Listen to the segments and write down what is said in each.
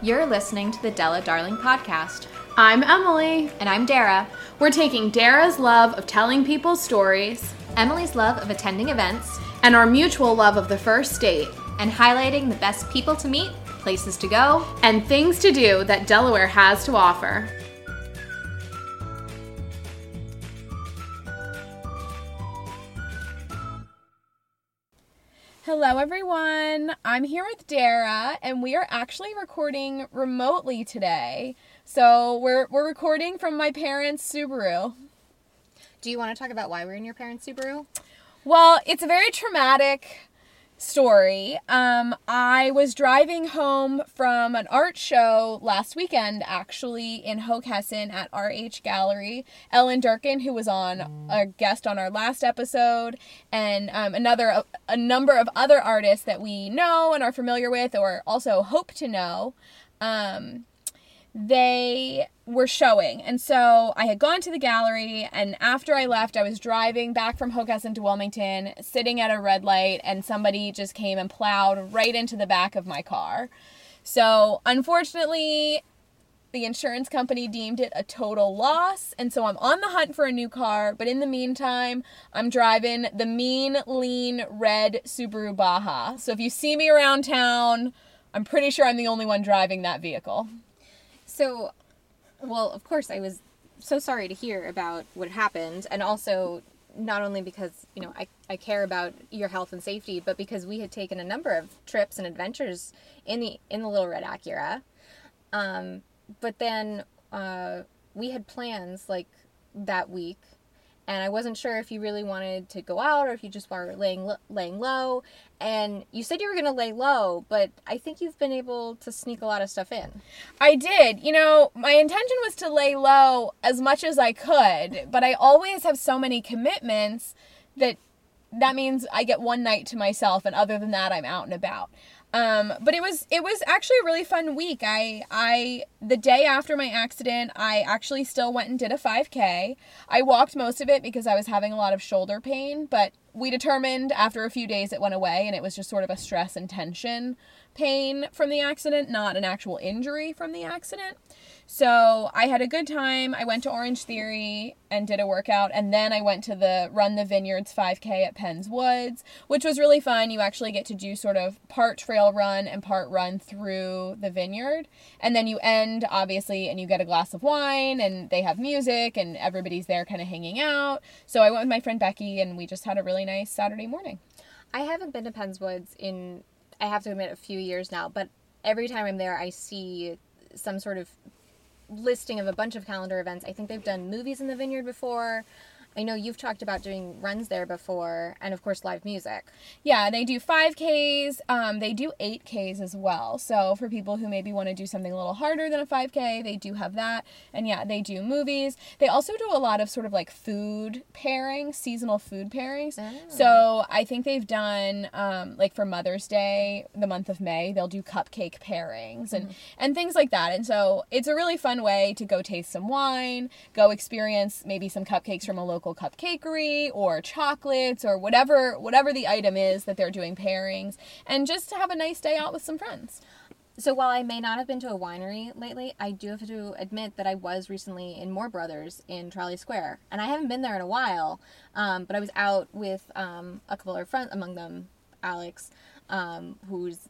You're listening to the Della Darling podcast. I'm Emily. And I'm Dara. We're taking Dara's love of telling people stories, Emily's love of attending events, and our mutual love of the first date, and highlighting the best people to meet, places to go, and things to do that Delaware has to offer. Hello, everyone. I'm here with Dara, and we are actually recording remotely today. So we're we're recording from my parents' Subaru. Do you want to talk about why we're in your parents' Subaru? Well, it's a very traumatic story. Um, I was driving home from an art show last weekend, actually, in Hockessin at RH Gallery. Ellen Durkin, who was on a guest on our last episode, and um, another a, a number of other artists that we know and are familiar with, or also hope to know. Um, they were showing. And so I had gone to the gallery, and after I left, I was driving back from Hockessin to Wilmington, sitting at a red light, and somebody just came and plowed right into the back of my car. So unfortunately, the insurance company deemed it a total loss, and so I'm on the hunt for a new car. But in the meantime, I'm driving the mean, lean, red Subaru Baja. So if you see me around town, I'm pretty sure I'm the only one driving that vehicle. So, well, of course, I was so sorry to hear about what happened, and also not only because you know I, I care about your health and safety, but because we had taken a number of trips and adventures in the in the Little Red Acura. Um, but then uh, we had plans like that week and I wasn't sure if you really wanted to go out or if you just were laying laying low. And you said you were going to lay low, but I think you've been able to sneak a lot of stuff in. I did. You know, my intention was to lay low as much as I could, but I always have so many commitments that that means I get one night to myself and other than that I'm out and about. Um, but it was it was actually a really fun week. I I the day after my accident, I actually still went and did a 5K. I walked most of it because I was having a lot of shoulder pain, but we determined after a few days it went away and it was just sort of a stress and tension pain from the accident, not an actual injury from the accident. So I had a good time. I went to Orange Theory and did a workout, and then I went to the Run the Vineyards 5K at Penn's Woods, which was really fun. You actually get to do sort of part trail run and part run through the vineyard, and then you end obviously, and you get a glass of wine, and they have music, and everybody's there kind of hanging out. So I went with my friend Becky, and we just had a really nice Saturday morning. I haven't been to Penn's Woods in, I have to admit, a few years now, but every time I'm there, I see some sort of listing of a bunch of calendar events. I think they've done movies in the vineyard before. I know you've talked about doing runs there before, and of course, live music. Yeah, they do 5Ks. Um, they do 8Ks as well. So, for people who maybe want to do something a little harder than a 5K, they do have that. And yeah, they do movies. They also do a lot of sort of like food pairings, seasonal food pairings. Oh. So, I think they've done, um, like for Mother's Day, the month of May, they'll do cupcake pairings and, mm-hmm. and things like that. And so, it's a really fun way to go taste some wine, go experience maybe some cupcakes from a local local cupcakery or chocolates or whatever whatever the item is that they're doing pairings and just to have a nice day out with some friends. So while I may not have been to a winery lately, I do have to admit that I was recently in Moore Brothers in Trolley Square, and I haven't been there in a while. Um, but I was out with um, a couple of friends, among them Alex, um, who's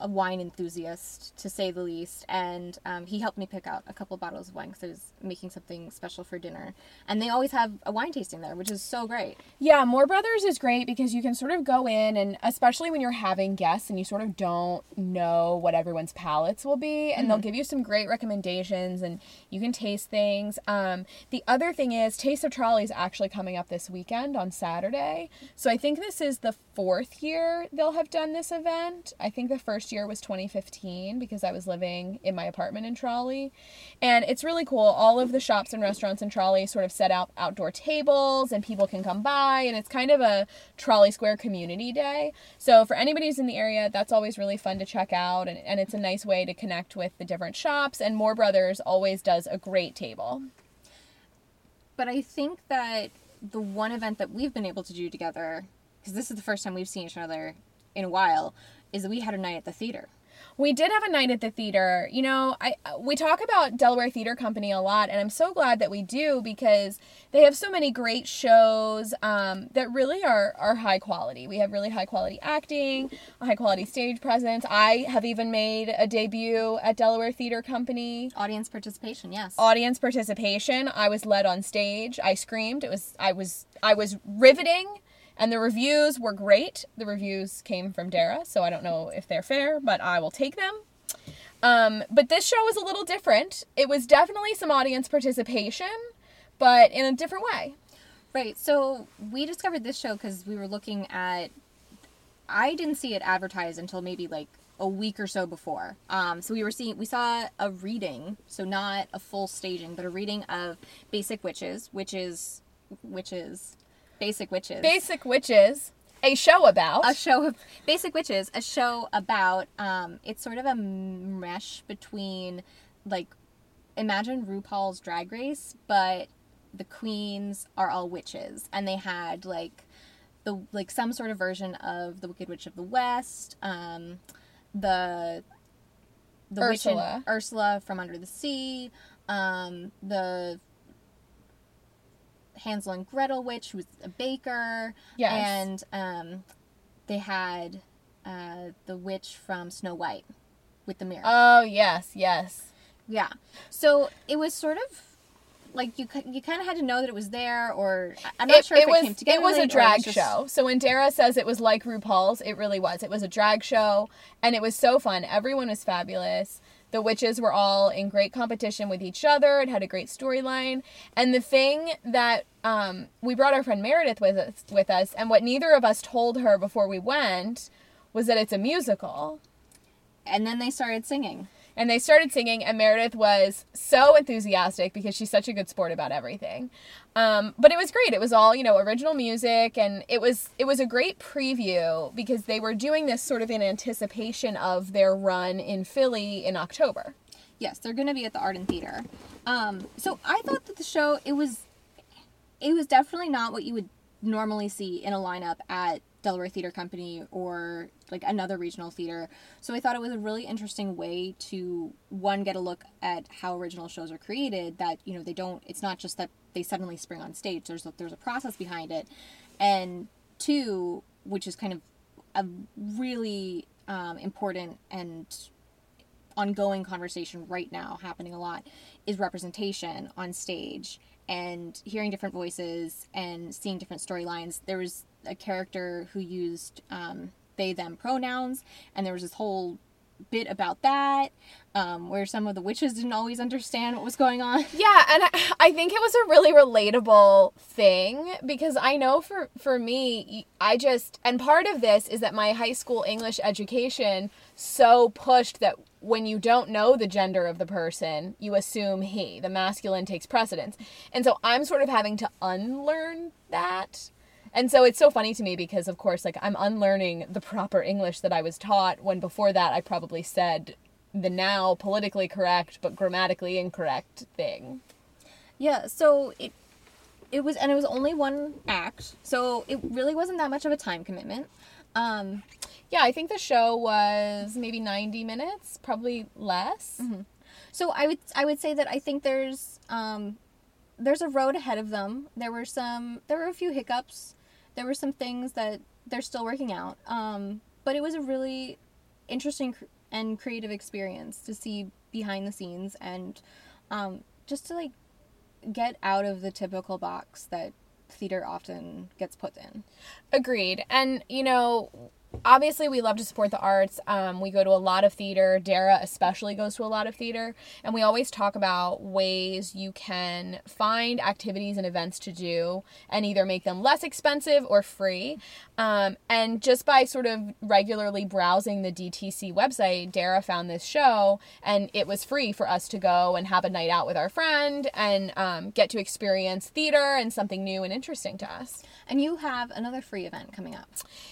a wine enthusiast to say the least, and um, he helped me pick out a couple bottles of wine because I was making something special for dinner. And they always have a wine tasting there, which is so great. Yeah, Moore Brothers is great because you can sort of go in, and especially when you're having guests and you sort of don't know what everyone's palates will be, and mm-hmm. they'll give you some great recommendations, and you can taste things. Um, the other thing is, Taste of Trolley is actually coming up this weekend on Saturday, so I think this is the fourth year they'll have done this event. I think the first year was 2015 because I was living in my apartment in Trolley. And it's really cool. All of the shops and restaurants in Trolley sort of set out outdoor tables and people can come by. And it's kind of a Trolley Square community day. So for anybody who's in the area, that's always really fun to check out. And, and it's a nice way to connect with the different shops. And Moore Brothers always does a great table. But I think that the one event that we've been able to do together, because this is the first time we've seen each other in a while, is that we had a night at the theater. We did have a night at the theater. You know, I we talk about Delaware Theater Company a lot, and I'm so glad that we do because they have so many great shows um, that really are are high quality. We have really high quality acting, a high quality stage presence. I have even made a debut at Delaware Theater Company. Audience participation, yes. Audience participation. I was led on stage. I screamed. It was I was I was riveting. And the reviews were great. The reviews came from Dara, so I don't know if they're fair, but I will take them. Um, but this show was a little different. It was definitely some audience participation, but in a different way. Right. So we discovered this show because we were looking at. I didn't see it advertised until maybe like a week or so before. Um, so we were seeing, we saw a reading, so not a full staging, but a reading of Basic Witches, which is, witches, Basic Witches. Basic Witches, a show about. a show of Basic Witches, a show about um it's sort of a mesh between like imagine RuPaul's drag race, but the queens are all witches and they had like the like some sort of version of the Wicked Witch of the West, um the the witch in- Ursula. Ursula from Under the Sea, um the Hansel and Gretel witch who was a baker. Yes. And um, they had uh, the witch from Snow White with the mirror. oh, yes, yes. yeah. So it was sort of like you you kind of had to know that it was there, or I'm not sure if it, was, came together. It was a drag just- show. So when Dara says it was like RuPaul's, it really was. It was a drag show, and it was so fun. Everyone was fabulous. The witches were all in great competition with each other. It had a great storyline. And the thing that um, we brought our friend Meredith with us, with us, and what neither of us told her before we went was that it's a musical. And then they started singing. And they started singing, and Meredith was so enthusiastic because she's such a good sport about everything. Um, but it was great. It was all you know, original music, and it was it was a great preview because they were doing this sort of in anticipation of their run in Philly in October. Yes, they're going to be at the Arden Theater. Um, so I thought that the show it was it was definitely not what you would normally see in a lineup at Delaware Theater Company or like another regional theater. So I thought it was a really interesting way to one get a look at how original shows are created that you know they don't it's not just that they suddenly spring on stage. There's a, there's a process behind it. And two, which is kind of a really um, important and ongoing conversation right now happening a lot is representation on stage and hearing different voices and seeing different storylines. There was a character who used um, they them pronouns, and there was this whole bit about that um, where some of the witches didn't always understand what was going on. Yeah, and I, I think it was a really relatable thing because I know for for me, I just and part of this is that my high school English education so pushed that when you don't know the gender of the person, you assume he. The masculine takes precedence. And so I'm sort of having to unlearn that. And so it's so funny to me because of course like I'm unlearning the proper English that I was taught when before that I probably said the now politically correct but grammatically incorrect thing. Yeah, so it it was and it was only one act, so it really wasn't that much of a time commitment. Um, Yeah, I think the show was maybe 90 minutes, probably less. So I would I would say that I think there's um, there's a road ahead of them. There were some there were a few hiccups. There were some things that they're still working out. Um, but it was a really interesting and creative experience to see behind the scenes and um, just to like get out of the typical box that theater often gets put in. Agreed. And, you know, obviously we love to support the arts. Um, we go to a lot of theater. Dara especially goes to a lot of theater. And we always talk about ways you can find activities and events to do and either make them less expensive or free. Um, and just by sort of regularly browsing the DTC website, Dara found this show and it was free for us to go and have a night out with our friend and um, get to experience theater and something new and interesting to us. And you have another free event coming up.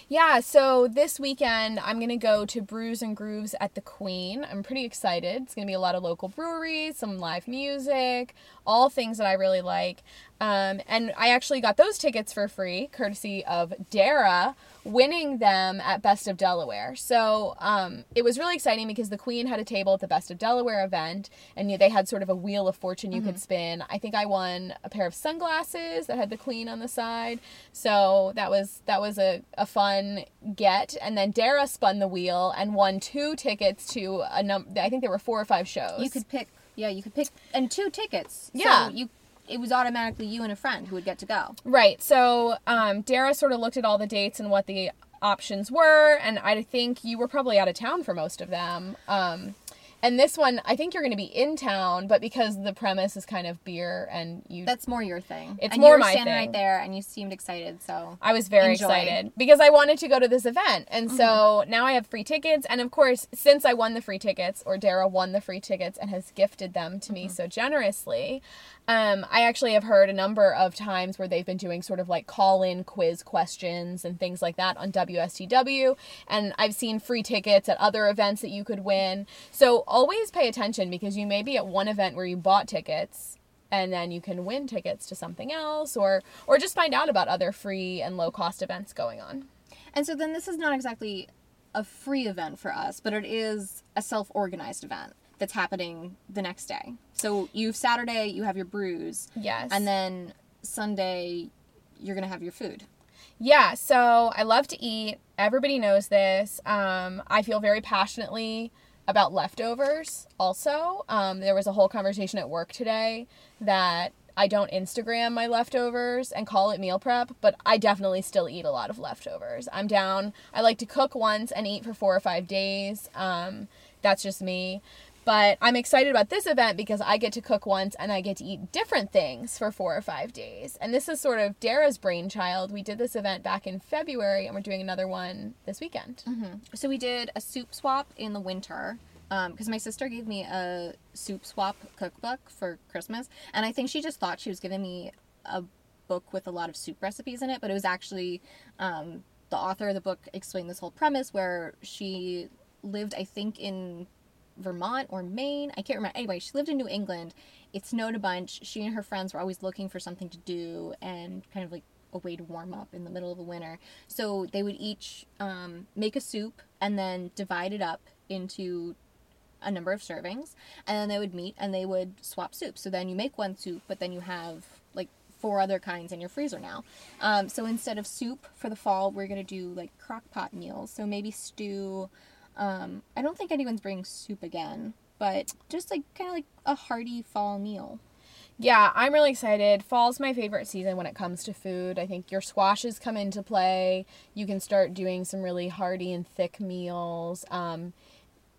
Yeah, so this weekend I'm gonna go to Brews and Grooves at the Queen. I'm pretty excited. It's gonna be a lot of local breweries, some live music, all things that I really like. Um, and I actually got those tickets for free, courtesy of Dara winning them at Best of Delaware. So um, it was really exciting because the Queen had a table at the Best of Delaware event, and they had sort of a wheel of fortune you could spin. I think I won a pair of sunglasses that had the Queen on the side, so that was that was a, a fun get. And then Dara spun the wheel and won two tickets to a number. I think there were four or five shows. You could pick. Yeah, you could pick and two tickets. Yeah. So you it was automatically you and a friend who would get to go. Right. So um, Dara sort of looked at all the dates and what the options were, and I think you were probably out of town for most of them. Um, and this one, I think you're going to be in town, but because the premise is kind of beer and you. That's more your thing. It's and more you were my standing thing. right there, and you seemed excited. So I was very Enjoy. excited because I wanted to go to this event. And so now I have free tickets. And of course, since I won the free tickets, or Dara won the free tickets and has gifted them to me so generously, um, I actually have heard a number of times where they've been doing sort of like call in quiz questions and things like that on WSTW. And I've seen free tickets at other events that you could win. So always pay attention because you may be at one event where you bought tickets and then you can win tickets to something else or or just find out about other free and low cost events going on. and so then this is not exactly a free event for us, but it is a self organized event that's happening the next day. So you have Saturday you have your brews, Yes. and then Sunday you're gonna have your food. Yeah, so I love to eat. Everybody knows this. Um, I feel very passionately about leftovers also. Um, there was a whole conversation at work today that I don't Instagram my leftovers and call it meal prep, but I definitely still eat a lot of leftovers. I'm down. I like to cook once and eat for four or five days. Um, that's just me. But I'm excited about this event because I get to cook once and I get to eat different things for four or five days. And this is sort of Dara's brainchild. We did this event back in February and we're doing another one this weekend. So we did a soup swap in the winter because my sister gave me a soup swap cookbook for Christmas, and I think she just thought she was giving me a book with a lot of soup recipes in it, but it was actually um, the author of the book explained this whole premise where she lived, I think, in Vermont or Maine. I can't remember. Anyway, she lived in New England. It snowed a bunch. She and her friends were always looking for something to do and kind of like a way to warm up in the middle of the winter. So they would each um, make a soup and then divide it up into a number of servings, and then they would meet and they would swap soup. So then you make one soup, but then you have like four other kinds in your freezer now. Um, so instead of soup for the fall, we're gonna do like crock pot meals. So maybe stew. Um, I don't think anyone's bringing soup again, but just like kind of like a hearty fall meal. Yeah, I'm really excited. Fall's my favorite season when it comes to food. I think your squashes come into play. You can start doing some really hearty and thick meals. Um,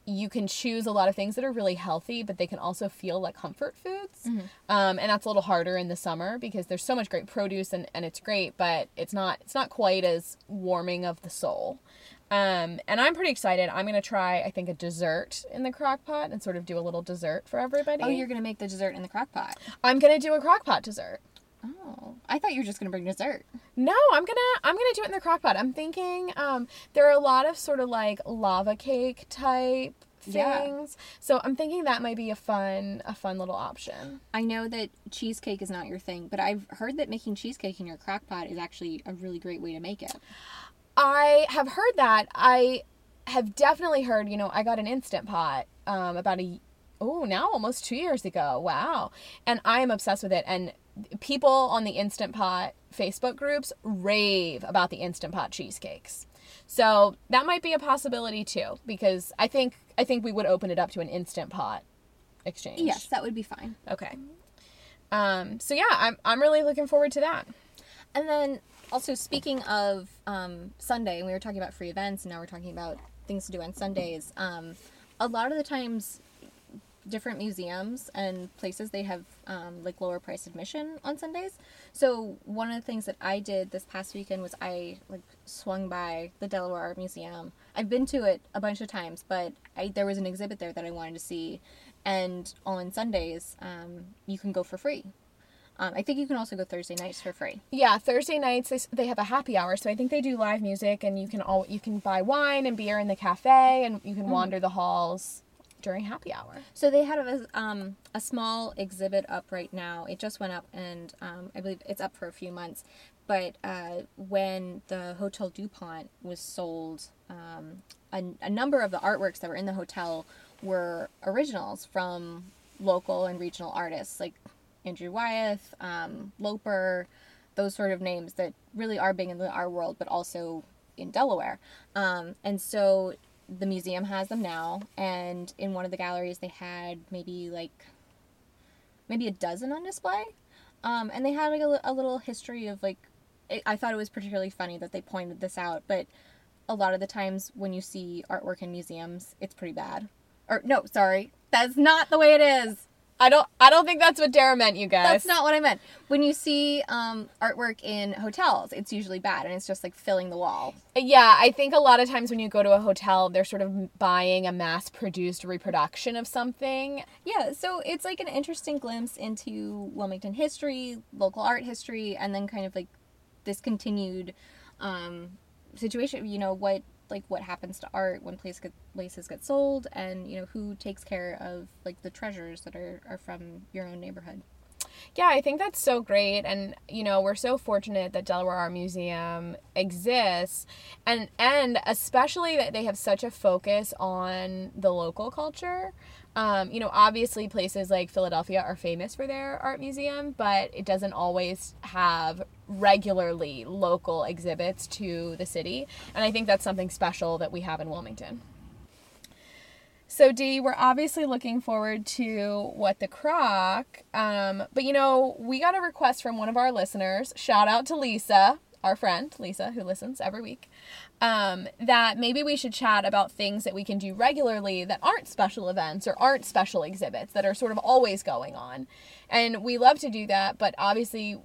you can choose a lot of things that are really healthy, but they can also feel like comfort foods. Um, and that's a little harder in the summer because there's so much great produce and, and it's great, but it's not it's not quite as warming of the soul. Um, and I'm pretty excited. I'm gonna try, I think, a dessert in the crock pot and sort of do a little dessert for everybody. Oh, you're gonna make the dessert in the crock pot. I'm gonna do a crock pot dessert. Oh, I thought you were just gonna bring dessert. No, I'm gonna I'm gonna do it in the crock pot. I'm thinking um, there are a lot of sort of like lava cake type things. Yeah. so I'm thinking that might be a fun a fun little option. I know that cheesecake is not your thing, but I've heard that making cheesecake in your crock pot is actually a really great way to make it. I have heard that. I have definitely heard. You know, I got an instant pot um, about a oh now almost two years ago. Wow, and I am obsessed with it. And people on the instant pot Facebook groups rave about the instant pot cheesecakes. So that might be a possibility too, because I think I think we would open it up to an instant pot exchange. Yes, that would be fine. Okay. Um, so yeah, I'm I'm really looking forward to that. And then also speaking of um, Sunday, and we were talking about free events, and now we're talking about things to do on Sundays. Um, a lot of the times, different museums and places they have um, like lower price admission on Sundays. So one of the things that I did this past weekend was I like swung by the Delaware Art Museum. I've been to it a bunch of times, but I, there was an exhibit there that I wanted to see, and on Sundays um, you can go for free. Um, I think you can also go Thursday nights for free. Yeah, Thursday nights they, they have a happy hour, so I think they do live music, and you can all you can buy wine and beer in the cafe, and you can wander the halls. during happy hour. So they had a um a small exhibit up right now. It just went up, and um, I believe it's up for a few months. But uh, when the Hotel Dupont was sold, um, a, a number of the artworks that were in the hotel were originals from local and regional artists like Andrew Wyeth, um, Loper, those sort of names that really are big in the art world, but also in Delaware. Um, and so the museum has them now, and in one of the galleries they had maybe like maybe a dozen on display. Um, and they had like a, a little history of like it, I thought it was particularly funny that they pointed this out, but a lot of the times when you see artwork in museums, it's pretty bad. Or no, sorry, that's not the way it is. I don't I don't think that's what Dara meant, you guys. That's not what I meant. When you see um, artwork in hotels, it's usually bad and it's just like filling the wall. Yeah, I think a lot of times when you go to a hotel, they're sort of buying a mass produced reproduction of something. Yeah, so it's like an interesting glimpse into Wilmington history, local art history, and then kind of like this continued um, situation. You know what like what happens to art when place get, places get sold, and you know who takes care of like the treasures that are, are from your own neighborhood. Yeah, I think that's so great and you know, we're so fortunate that Delaware Art Museum exists and and especially that they have such a focus on the local culture. Um, you know, obviously places like Philadelphia are famous for their art museum, but it doesn't always have regularly local exhibits to the city. And I think that's something special that we have in Wilmington. So, Dee, we're obviously looking forward to What the Croc. Um, but, you know, we got a request from one of our listeners. Shout out to Lisa, our friend, Lisa, who listens every week, um, that maybe we should chat about things that we can do regularly that aren't special events or aren't special exhibits that are sort of always going on. And we love to do that, but obviously,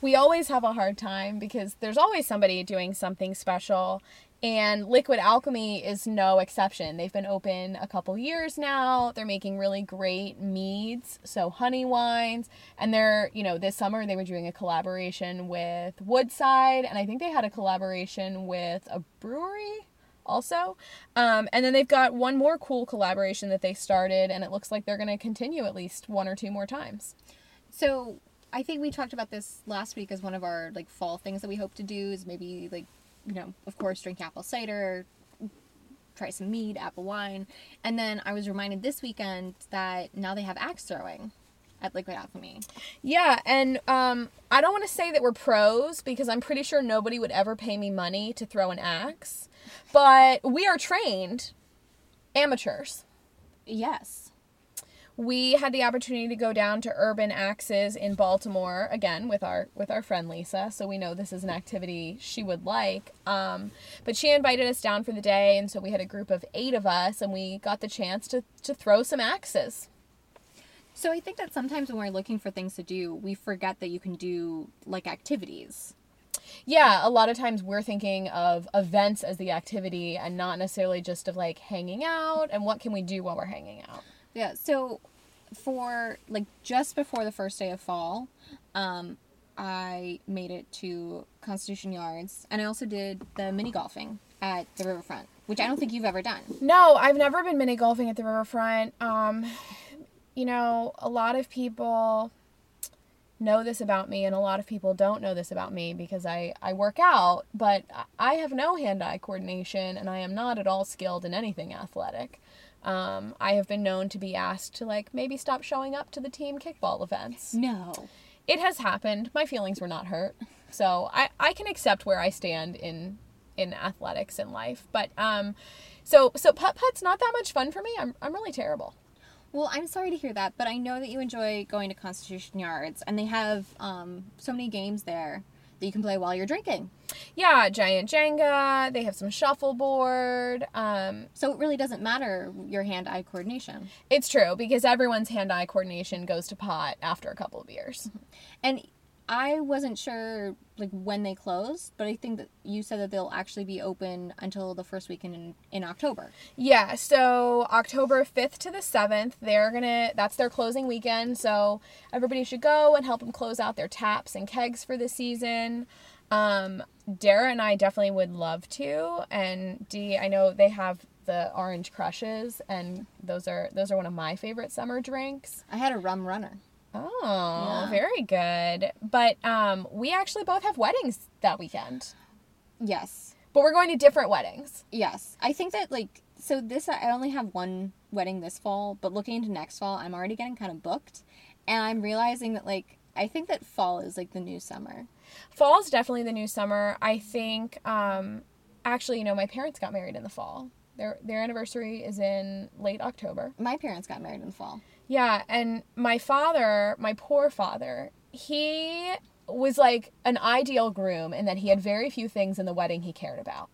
we always have a hard time because there's always somebody doing something special and Liquid Alchemy is no exception. They've been open a couple years now. They're making really great meads, so honey wines. And they're, you know, this summer they were doing a collaboration with Woodside, and I think they had a collaboration with a brewery also. Um, and then they've got one more cool collaboration that they started, and it looks like they're going to continue at least one or two more times. So I think we talked about this last week as one of our like fall things that we hope to do is maybe like you know of course drink apple cider, try some mead, apple wine, and then I was reminded this weekend that now they have axe throwing at Liquid Alchemy. Yeah, and um, I don't want to say that we're pros because I'm pretty sure nobody would ever pay me money to throw an axe, but we are trained amateurs. Yes. We had the opportunity to go down to Urban Axes in Baltimore again with our with our friend Lisa, so we know this is an activity she would like. Um, but she invited us down for the day, and so we had a group of eight of us, and we got the chance to to throw some axes. So I think that sometimes when we're looking for things to do, we forget that you can do like activities. Yeah, a lot of times we're thinking of events as the activity and not necessarily just of like hanging out and what can we do while we're hanging out. Yeah, so for like just before the first day of fall, um, I made it to Constitution Yards and I also did the mini golfing at the riverfront, which I don't think you've ever done. No, I've never been mini golfing at the riverfront. Um, you know, a lot of people know this about me and a lot of people don't know this about me because I, I work out, but I have no hand-eye coordination and I am not at all skilled in anything athletic. Um, I have been known to be asked to like maybe stop showing up to the team kickball events. No. It has happened. My feelings were not hurt. So I, I can accept where I stand in in athletics in life. But um so so putt putt's not that much fun for me. I'm I'm really terrible. Well, I'm sorry to hear that, but I know that you enjoy going to Constitution Yards, and they have um, so many games there that you can play while you're drinking. Yeah, giant Jenga. They have some shuffleboard. Um, So it really doesn't matter your hand-eye coordination. it's true because everyone's hand-eye coordination goes to pot after a couple of beers. And I wasn't sure like when they closed, but I think that you said that they'll actually be open until the first weekend in, in October. Yeah, so October 5th to the 7th, they're gonna, that's their closing weekend. So everybody should go and help them close out their taps and kegs for the season. Um, Dara and I definitely would love to, and Dee, I know they have the orange crushes, and those are those are one of my favorite summer drinks. I had a rum runner. Oh, Yeah. very good. But um, we actually both have weddings that weekend, Yes. but we're going to different weddings. Yes. I think that like so this I only have one wedding this fall, but looking into next fall, I'm already getting kind of booked, and I'm realizing that like I think that fall is like the new summer. Fall is definitely the new summer. I think. Um, actually, you know, my parents got married in the fall. Their their anniversary is in late October. My parents got married in the fall. Yeah, and my father, my poor father, he was like an ideal groom in that he had very few things in the wedding he cared about.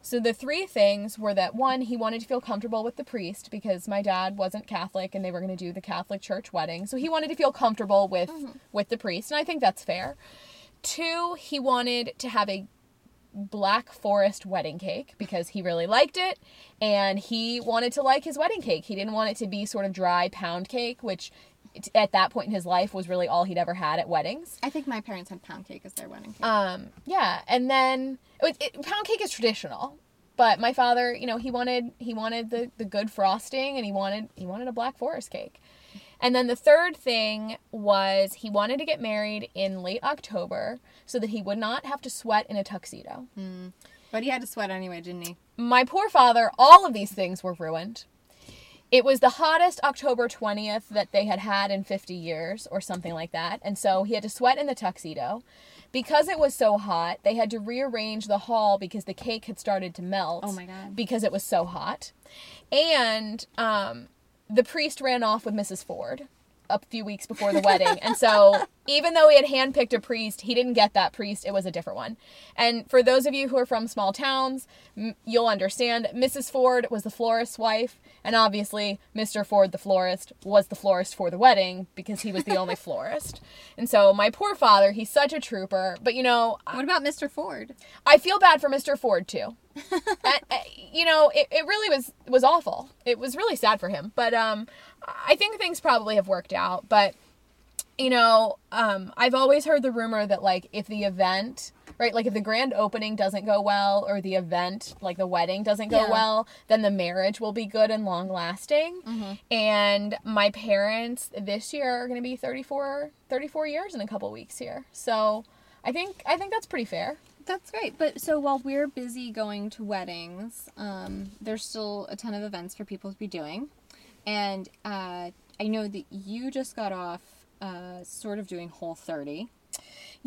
So the three things were that one, he wanted to feel comfortable with the priest because my dad wasn't Catholic and they were going to do the Catholic church wedding. So he wanted to feel comfortable with mm-hmm. with the priest, and I think that's fair. Two, he wanted to have a black forest wedding cake because he really liked it and he wanted to like his wedding cake. He didn't want it to be sort of dry pound cake, which at that point in his life was really all he'd ever had at weddings. I think my parents had pound cake as their wedding cake. Um, yeah, and then it, it, pound cake is traditional, but my father, you know, he wanted he wanted the the good frosting and he wanted he wanted a black forest cake. And then the third thing was he wanted to get married in late October so that he would not have to sweat in a tuxedo. but he had to sweat anyway, didn't he? My poor father, all of these things were ruined. It was the hottest October 20th that they had had in 50 years or something like that. And so he had to sweat in the tuxedo. Because it was so hot, they had to rearrange the hall because the cake had started to melt. Oh my God. Because it was so hot. And um, the priest ran off with Mrs. Ford a few weeks before the wedding. And so, even though he had handpicked a priest, he didn't get that priest. It was a different one. And for those of you who are from small towns, m- you'll understand Mrs. Ford was the florist's wife. And obviously, Mr. Ford, the florist, was the florist for the wedding because he was the only florist. And so, my poor father, he's such a trooper. But you know, What about Mr. Ford? I feel bad for Mr. Ford too. And, you know, it, it really was was awful. It was really sad for him. But um, I think things probably have worked out. But you know, um, I've always heard the rumor that like if the event, right, like if the grand opening doesn't go well or the event, like the wedding doesn't go Yeah. well, then the marriage will be good and long lasting. And my parents this year are going to be 34, 34 years in a couple weeks here. So I think I think that's pretty fair. That's great. But so while we're busy going to weddings, um, there's still a ton of events for people to be doing. And uh, I know that you just got off uh, sort of doing Whole 30.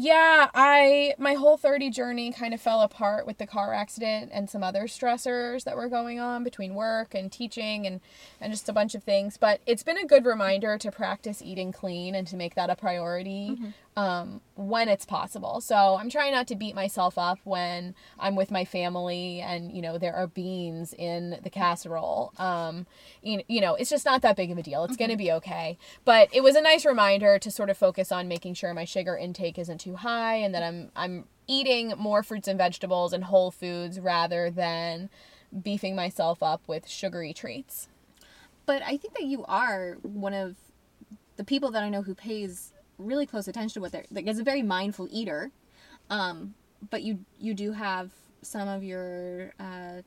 Yeah, I my whole 30 journey kind of fell apart with the car accident and some other stressors that were going on between work and teaching and and just a bunch of things, but it's been a good reminder to practice eating clean and to make that a priority um, when it's possible. So, I'm trying not to beat myself up when I'm with my family and you know there are beans in the casserole. Um, you, you know, it's just not that big of a deal. It's going to be okay. But it was a nice reminder to sort of focus on making sure my sugar intake isn't too high and that I'm I'm eating more fruits and vegetables and whole foods rather than beefing myself up with sugary treats. But I think that you are one of the people that I know who pays really close attention to what they're like is a very mindful eater. Um, but you you do have some of your uh,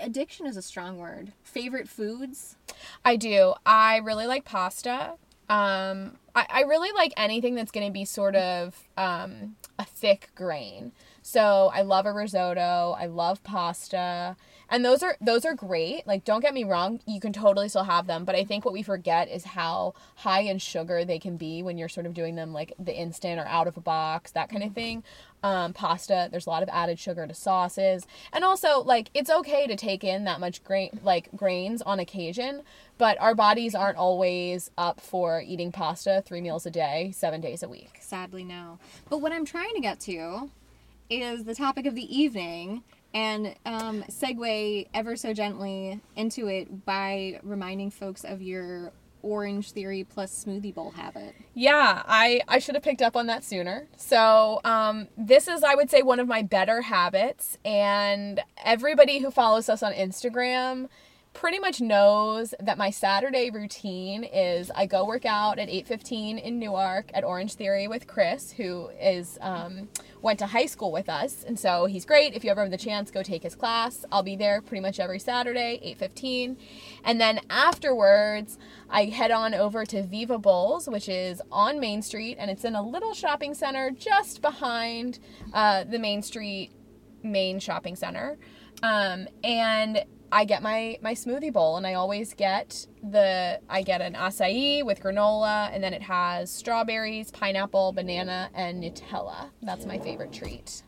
addiction is a strong word. Favorite foods? I do. I really like pasta. Um, I, I really like anything that's going to be sort of um, a thick grain. So I love a risotto. I love pasta, and those are those are great. Like, don't get me wrong, you can totally still have them. But I think what we forget is how high in sugar they can be when you're sort of doing them like the instant or out of a box, that kind of thing. Um, pasta, there's a lot of added sugar to sauces, and also like it's okay to take in that much grain like grains on occasion, but our bodies aren't always up for eating pasta three meals a day, seven days a week. Sadly, no. But what I'm trying to get to is the topic of the evening and um, segue ever so gently into it by reminding folks of your orange theory plus smoothie bowl habit. Yeah, I, I should have picked up on that sooner. So, um, this is, I would say, one of my better habits. And everybody who follows us on Instagram pretty much knows that my Saturday routine is I go work out at 8:15 in Newark at Orange Theory with Chris, who is um, went to high school with us, and so he's great. If you ever have the chance, go take his class. I'll be there pretty much every Saturday, 8:15, and then afterwards I head on over to Viva Bowls, which is on Main Street, and it's in a little shopping center just behind uh, the Main Street main shopping center. Um, and I get my my smoothie bowl and I always get the I get an acai with granola and then it has strawberries, pineapple, banana and Nutella. That's my favorite treat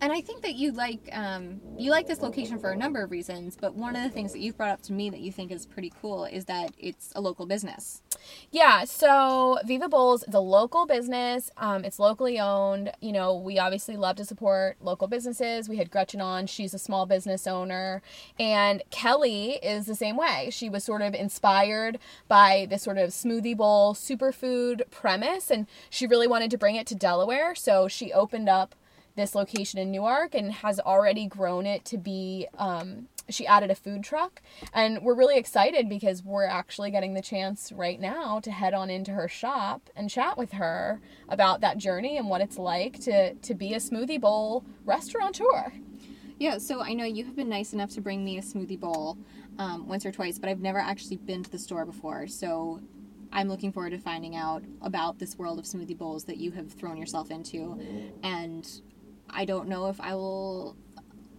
and I think that you like um, you like this location for a number of reasons, but one of the things that you've brought up to me that you think is pretty cool is that it's a local business. Yeah, so Viva Bowls is a local business. Um, it's locally owned. You know, we obviously love to support local businesses. We had Gretchen on; she's a small business owner, and Kelly is the same way. She was sort of inspired by this sort of smoothie bowl superfood premise, and she really wanted to bring it to Delaware. So she opened up this location in Newark and has already grown it to be. Um, she added a food truck, and we're really excited because we're actually getting the chance right now to head on into her shop and chat with her about that journey and what it's like to to be a smoothie bowl restaurateur. Yeah, so I know you have been nice enough to bring me a smoothie bowl um, once or twice, but I've never actually been to the store before. So I'm looking forward to finding out about this world of smoothie bowls that you have thrown yourself into and I don't know if I will,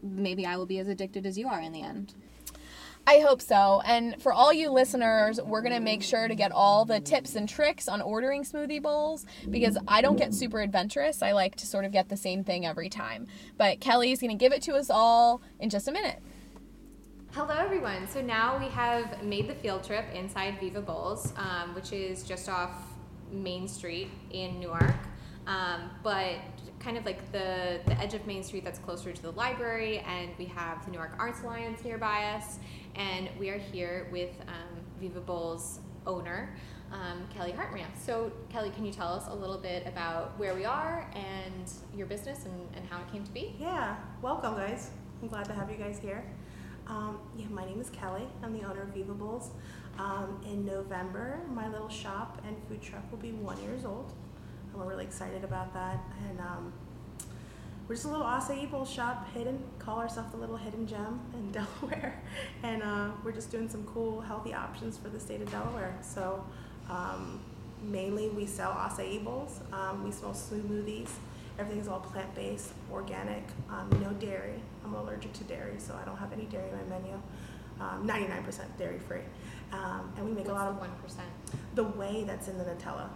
maybe I will be as addicted as you are in the end. I hope so. And for all you listeners, we're going to make sure to get all the tips and tricks on ordering smoothie bowls because I don't get super adventurous. I like to sort of get the same thing every time. But Kelly's going to give it to us all in just a minute. Hello, everyone. So now we have made the field trip inside Viva Bowls, um, which is just off Main Street in Newark. Um, but kind of like the, the edge of Main Street that's closer to the library, and we have the Newark Arts Alliance nearby us, and we are here with um, Viva Bowls owner, um, Kelly Hartranft. So, Kelly, can you tell us a little bit about where we are and your business and, and how it came to be? Yeah, welcome, guys. I'm glad to have you guys here. Um, yeah, my name is Kelly. I'm the owner of Viva Bowls. Um, in November, my little shop and food truck will be one years old we're really excited about that. And um, we're just a little acai bowl shop, hidden, call ourselves the little hidden gem in Delaware. And uh, we're just doing some cool, healthy options for the state of Delaware. So um, mainly we sell acai bowls, um, we sell smoothies. Everything's all plant based, organic, um, no dairy. I'm allergic to dairy, so I don't have any dairy in my menu. 99% um, dairy free. Um, and we make What's a lot of 1%. The whey that's in the Nutella.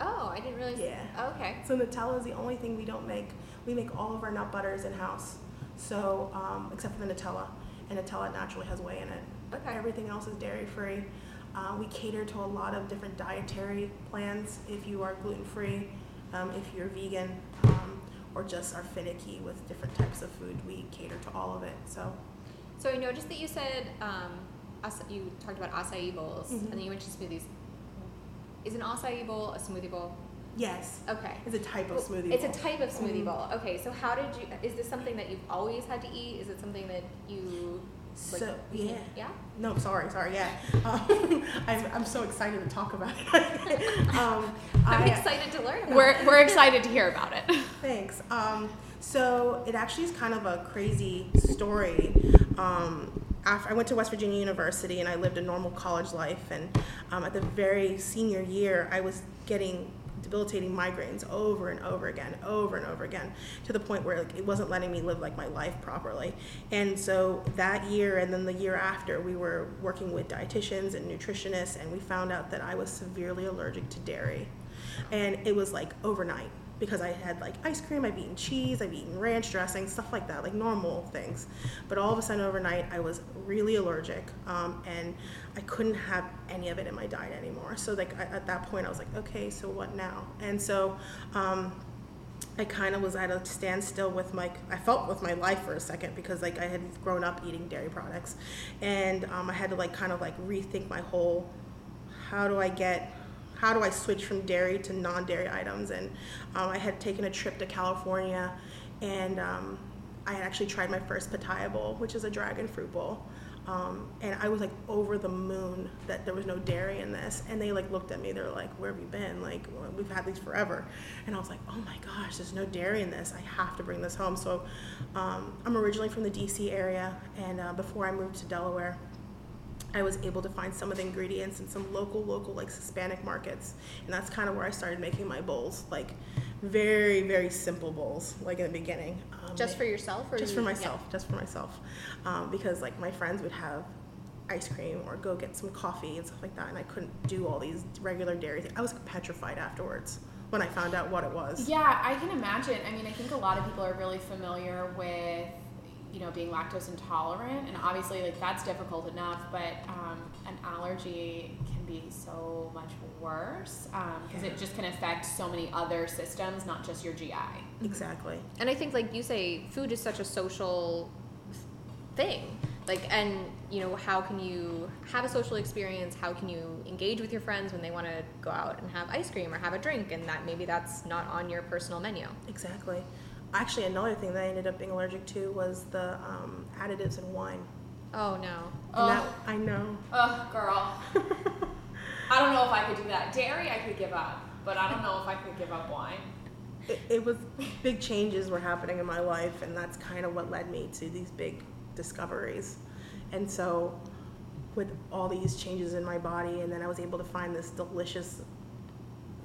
Oh, I didn't realize. Yeah. Oh, okay. So Nutella is the only thing we don't make. We make all of our nut butters in house. So um, except for the Nutella, and Nutella naturally has whey in it. Okay. Everything else is dairy free. Uh, we cater to a lot of different dietary plans. If you are gluten free, um, if you're vegan, um, or just are finicky with different types of food, we cater to all of it. So. So I noticed that you said um, you talked about acai bowls, mm-hmm. and then you mentioned smoothies. Is an acai bowl a smoothie bowl? Yes. Okay. It's a type of smoothie bowl. it's bowl. a type of smoothie mm. bowl. Okay, so how did you, is this something that you've always had to eat? Is it something that you, like, so, yeah. Yeah? No, sorry, sorry, yeah. Um, I'm, I'm so excited to talk about it. um, I'm I, excited to learn About we're, it. We're excited to hear about it. Thanks. Um, so it actually is kind of a crazy story. Um, after I went to West Virginia University and I lived a normal college life. And um, at the very senior year, I was getting debilitating migraines over and over again, over and over again, to the point where like, it wasn't letting me live like my life properly. And so that year and then the year after, we were working with dietitians and nutritionists, and we found out that I was severely allergic to dairy. And it was like overnight because I had like ice cream, I've eaten cheese, I've eaten ranch dressing, stuff like that, like normal things. But all of a sudden overnight, I was really allergic, um, and I couldn't have any of it in my diet anymore. So like at that point, I was like, okay, so what now? And so. Um, I kind of was at a standstill with my, I felt with my life for a second because like I had grown up eating dairy products, and um, I had to like kind of like rethink my whole, how do I get how do I switch from dairy to non-dairy items? And um, I had taken a trip to California, and um, I had actually tried my first pitaya bowl, which is a dragon fruit bowl. Um, and I was like over the moon that there was no dairy in this. And they like looked at me. They're like, "Where have you been? Like, well, we've had these forever." And I was like, "Oh my gosh, there's no dairy in this. I have to bring this home." So, um, I'm originally from the D.C. area, and uh, before I moved to Delaware, I was able to find some of the ingredients in some local, local like Hispanic markets, and that's kind of where I started making my bowls, like very, very simple bowls, like in the beginning. Um, Just for yourself, or just you- for yeah. myself, just for myself, um, because like my friends would have ice cream or go get some coffee and stuff like that, and I couldn't do all these regular dairy things. I was petrified afterwards when I found out what it was. Yeah, I can imagine. I mean, I think a lot of people are really familiar with, you know, being lactose intolerant, and obviously, like that's difficult enough. But um, an allergy can be so much worse because Yeah. it just can affect so many other systems, not just your GI. Exactly. And I think, like you say, food is such a social thing. Like, and you know, how can you have a social experience? How can you engage with your friends when they want to go out and have ice cream or have a drink, and that maybe that's not on your personal menu. Exactly. Actually, another thing that I ended up being allergic to was the um, additives in wine. Oh no. And that, Oh. I know. Oh, girl. I don't know if I could do that. Dairy, I could give up, but I don't know if I could give up wine. it, it was big changes were happening in my life and that's kind of what led me to these big discoveries and so with all these changes in my body and then i was able to find this delicious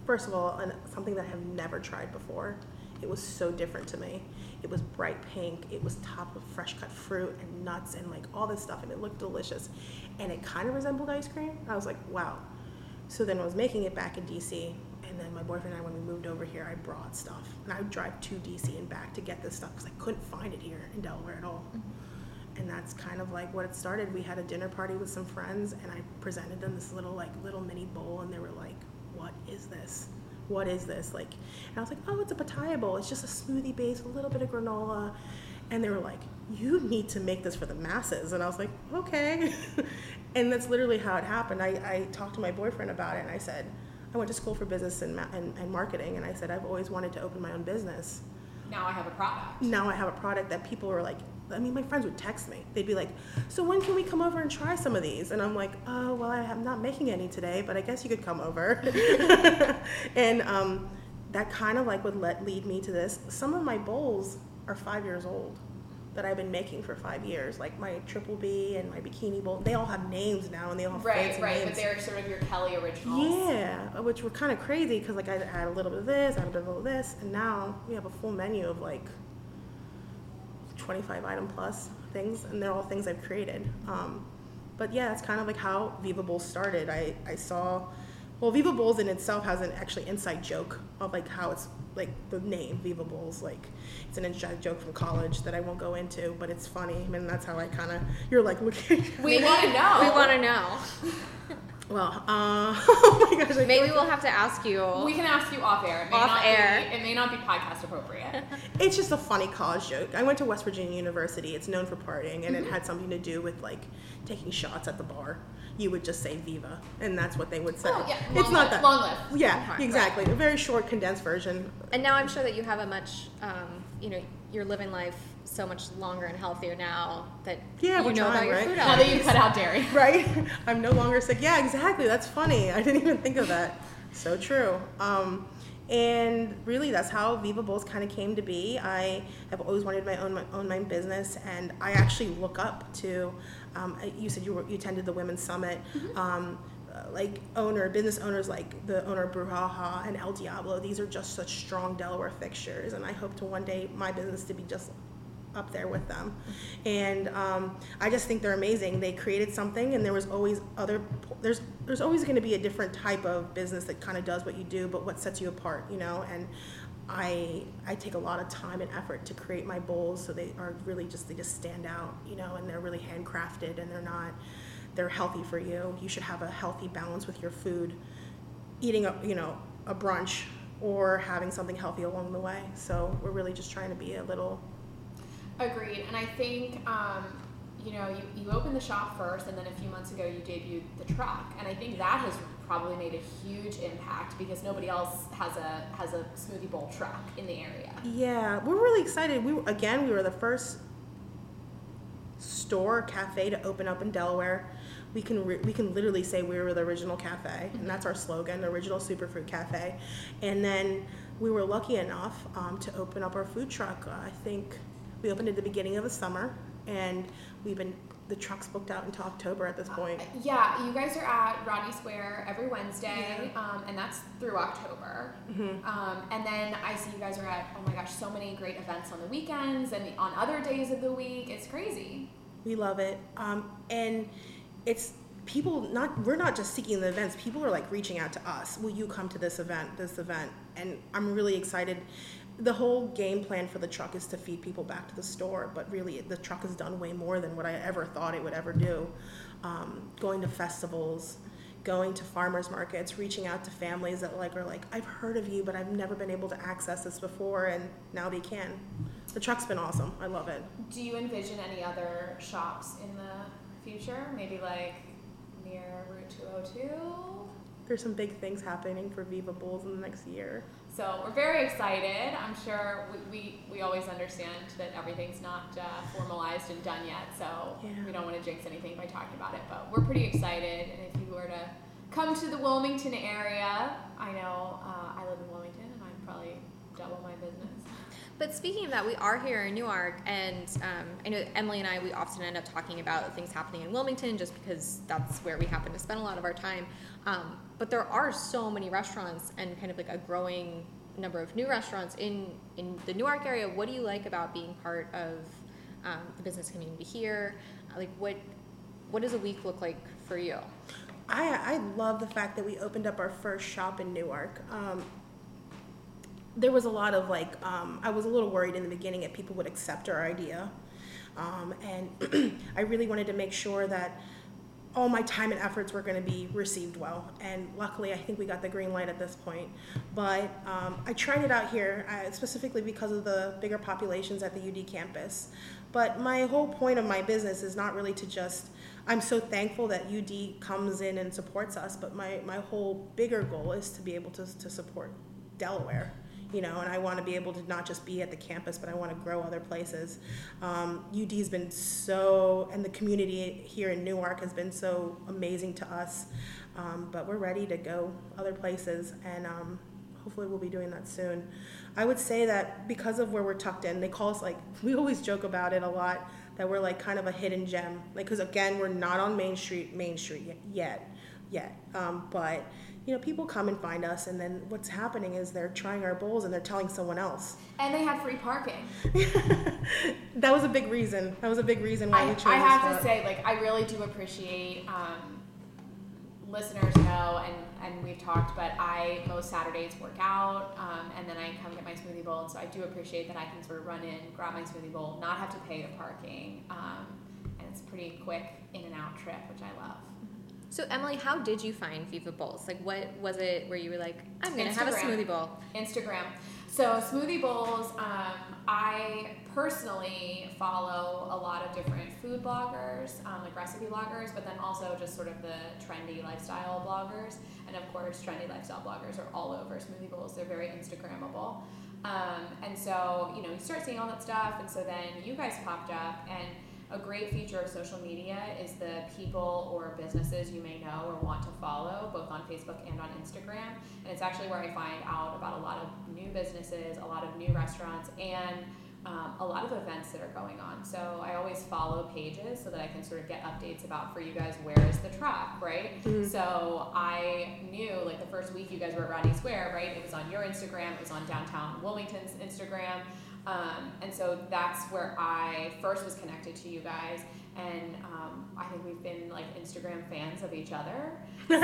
first of all an, something that i have never tried before it was so different to me. It was bright pink. It was topped with fresh cut fruit and nuts and like all this stuff and it looked delicious. And it kind of resembled ice cream. I was like wow. So then I was making it back in DC, and then my boyfriend and I, when we moved over here, I brought stuff, and I would drive to DC and back to get this stuff because I couldn't find it here in Delaware at all. Mm-hmm. And that's kind of like what it started. We had a dinner party with some friends, and I presented them this little like little mini bowl, and they were like, "What is this? What is this?" Like, and I was like, "Oh, it's a pitaya bowl. It's just a smoothie base, a little bit of granola." And they were like, "You need to make this for the masses." And I was like, "Okay." and that's literally how it happened. I, I talked to my boyfriend about it, and I said, "I went to school for business and, ma- and, and marketing, and I said I've always wanted to open my own business." Now I have a product. now I have a product that people are like, I mean, my friends would text me. They'd be like, so when can we come over and try some of these? And I'm like, oh, well, I am not making any today, but I guess you could come over. and um, that kind of like would let lead me to this. Some of my bowls are five years old that I've been making for five years, like my triple B and my bikini bowl. They all have names now, and they all have Right, fancy right, names. but they're sort of your Kelly originals. Yeah, which were kind of crazy because like I had a little bit of this, I had a bit of this, and now we have a full menu of like 25 item plus things, and they're all things I've created. Um, but yeah, that's kind of like how Viva Bowls started. I, I saw, well, Viva Bowls in itself has an actually inside joke of like how it's like the name Viva Bowls. Like it's an inside joke from college that I won't go into, but it's funny. I mean, that's how I kind of, you're like looking. We want to know. We want to know. well, uh, oh my gosh. I Maybe we'll have to ask you. We can ask you off air. It may Off not air. Be, it may not be podcast appropriate. It's just a funny college joke. I went to West Virginia University. It's known for partying, and Mm-hmm. it had something to do with like taking shots at the bar. You would just say "Viva," and that's what they would say. Oh, yeah. it's Long not that long live. Yeah, Okay, exactly. A very short, condensed version. And now I'm sure that you have a much, um, you know, you're living life so much longer and healthier now that Yeah, you know about trying, your right? food now that you cut out dairy. Right? I'm no longer sick. Yeah, exactly. That's funny. I didn't even think of that. So true. Um, and really, that's how Viva Bowls kind of came to be. I have always wanted my own my own my business, and I actually look up to. Um, you said you were, you attended the Women's Summit. Um, uh, like owner, business owners like the owner of Brew HaHa and El Diablo, these are just such strong Delaware fixtures, and I hope to one day my business to be just up there with them. And um, I just think they're amazing. They created something, and there was always other. There's there's always going to be a different type of business that kind of does what you do, but what sets you apart, you know. And I I take a lot of time and effort to create my bowls, so they are really just they just stand out, you know, and they're really handcrafted, and they're not. They're healthy for you. You should have a healthy balance with your food. Eating a you know a brunch or having something healthy along the way. So we're really just trying to be a little Agreed. And I think, um, you know, you, you opened the shop first, and then a few months ago you debuted the truck, and I think that has probably made a huge impact because nobody else has a has a smoothie bowl truck in the area. Yeah, we're really excited. We again, we were the first store cafe to open up in Delaware. We can re- we can literally say we were the original cafe, and that's our slogan, the original superfood Cafe. And then we were lucky enough um, to open up our food truck. Uh, I think we opened at the beginning of the summer, and we've been the truck's booked out until October at this point. Yeah, you guys are at Rodney Square every Wednesday, um, and that's through October. Um, and then I see you guys are at, oh my gosh, so many great events on the weekends and on other days of the week. It's crazy. We love it. Um, and it's people not we're not just seeking the events. People are like reaching out to us. Will you come to this event, this event? And I'm really excited. The whole game plan for the truck is to feed people back to the store, but really the truck has done way more than what I ever thought it would ever do. Um, going to festivals, going to farmers markets, reaching out to families that like are like, I've heard of you, but I've never been able to access this before, and now they can. The truck's been awesome. I love it. Do you envision any other shops in the future? Maybe like near Route 202? There's some big things happening for Viva Bowls in the next year. So we're very excited. I'm sure we, we, we always understand that everything's not uh, formalized and done yet, so Yeah. we don't want to jinx anything by talking about it. But we're pretty excited, and if you were to come to the Wilmington area, I know uh, I live in Wilmington, and I'm probably double my business. But speaking of that, we are here in Newark, and um, I know Emily and I, we often end up talking about things happening in Wilmington just because that's where we happen to spend a lot of our time. Um, but there are so many restaurants and kind of like a growing number of new restaurants in, in the Newark area. What do you like about being part of um, the business community here? Like, what, what does a week look like for you? I, I love the fact that we opened up our first shop in Newark. Um, there was a lot of like, um, I was a little worried in the beginning if people would accept our idea. Um, and I really wanted to make sure that all my time and efforts were going to be received well. And luckily, I think we got the green light at this point. But um, I tried it out here uh, specifically because of the bigger populations at the UD campus. But my whole point of my business is not really to just, I'm so thankful that UD comes in and supports us, but my, my whole bigger goal is to be able to, to support Delaware you know, and I want to be able to not just be at the campus, but I want to grow other places. Um, UD's been so, and the community here in Newark has been so amazing to us. Um, but we're ready to go other places, and um, hopefully we'll be doing that soon. I would say that because of where we're tucked in, they call us like, we always joke about it a lot, that we're like kind of a hidden gem. Like, because again, we're not on Main Street, Main Street yet, yet. yet. Um, but you know, people come and find us, and then what's happening is they're trying our bowls and they're telling someone else. And they had free parking. that was a big reason. That was a big reason why I, we chose I have to say, like, I really do appreciate um, listeners know, and, and we've talked, but I most Saturdays work out, um, and then I come get my smoothie bowl, and so I do appreciate that I can sort of run in, grab my smoothie bowl, not have to pay the parking, um, and it's pretty quick in and out trip, which I love. So, Emily, how did you find Viva Bowls? Like, what was it where you were like, I'm going to have a smoothie bowl? Instagram. So smoothie bowls, um, I personally follow a lot of different food bloggers, um, like recipe bloggers, but then also just sort of the trendy lifestyle bloggers. And of course, trendy lifestyle bloggers are all over smoothie bowls. They're very Instagrammable. Um, and so, you know, you start seeing all that stuff, and so then you guys popped up, and a great feature of social media is the people or businesses you may know or want to follow, both on Facebook and on Instagram. And it's actually where I find out about a lot of new businesses, a lot of new restaurants, and um, a lot of events that are going on. So I always follow pages so that I can sort of get updates about for you guys where is the truck, right? So I knew like the first week you guys were at Rodney Square, right? It was on your Instagram, it was on downtown Wilmington's Instagram. Um, and so that's where I first was connected to you guys. And um, I think we've been like Instagram fans of each other. So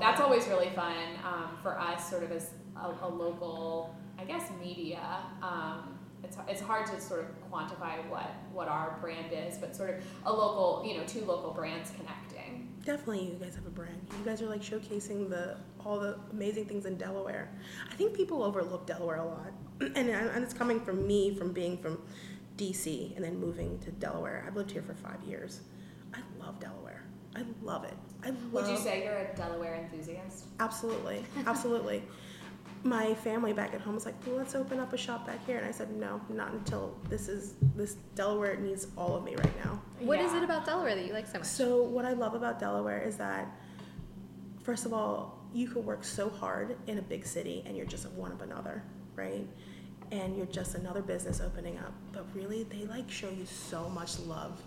that's that. always really fun um, for us, sort of as a, a local, I guess, media. Um, it's, it's hard to sort of quantify what, what our brand is, but sort of a local, you know, two local brands connecting. Definitely, you guys have a brand. You guys are like showcasing the all the amazing things in Delaware. I think people overlook Delaware a lot, and, and it's coming from me from being from DC and then moving to Delaware. I've lived here for five years. I love Delaware. I love it. I love. Would you say you're a Delaware enthusiast? Absolutely, absolutely. my family back at home was like, well, let's open up a shop back here. And I said, no, not until this is, this Delaware needs all of me right now. What is Yeah. it about Delaware that you like so much? So what I love about Delaware is that, first of all, you can work so hard in a big city and you're just one of another, right? And you're just another business opening up. But really, they like show you so much love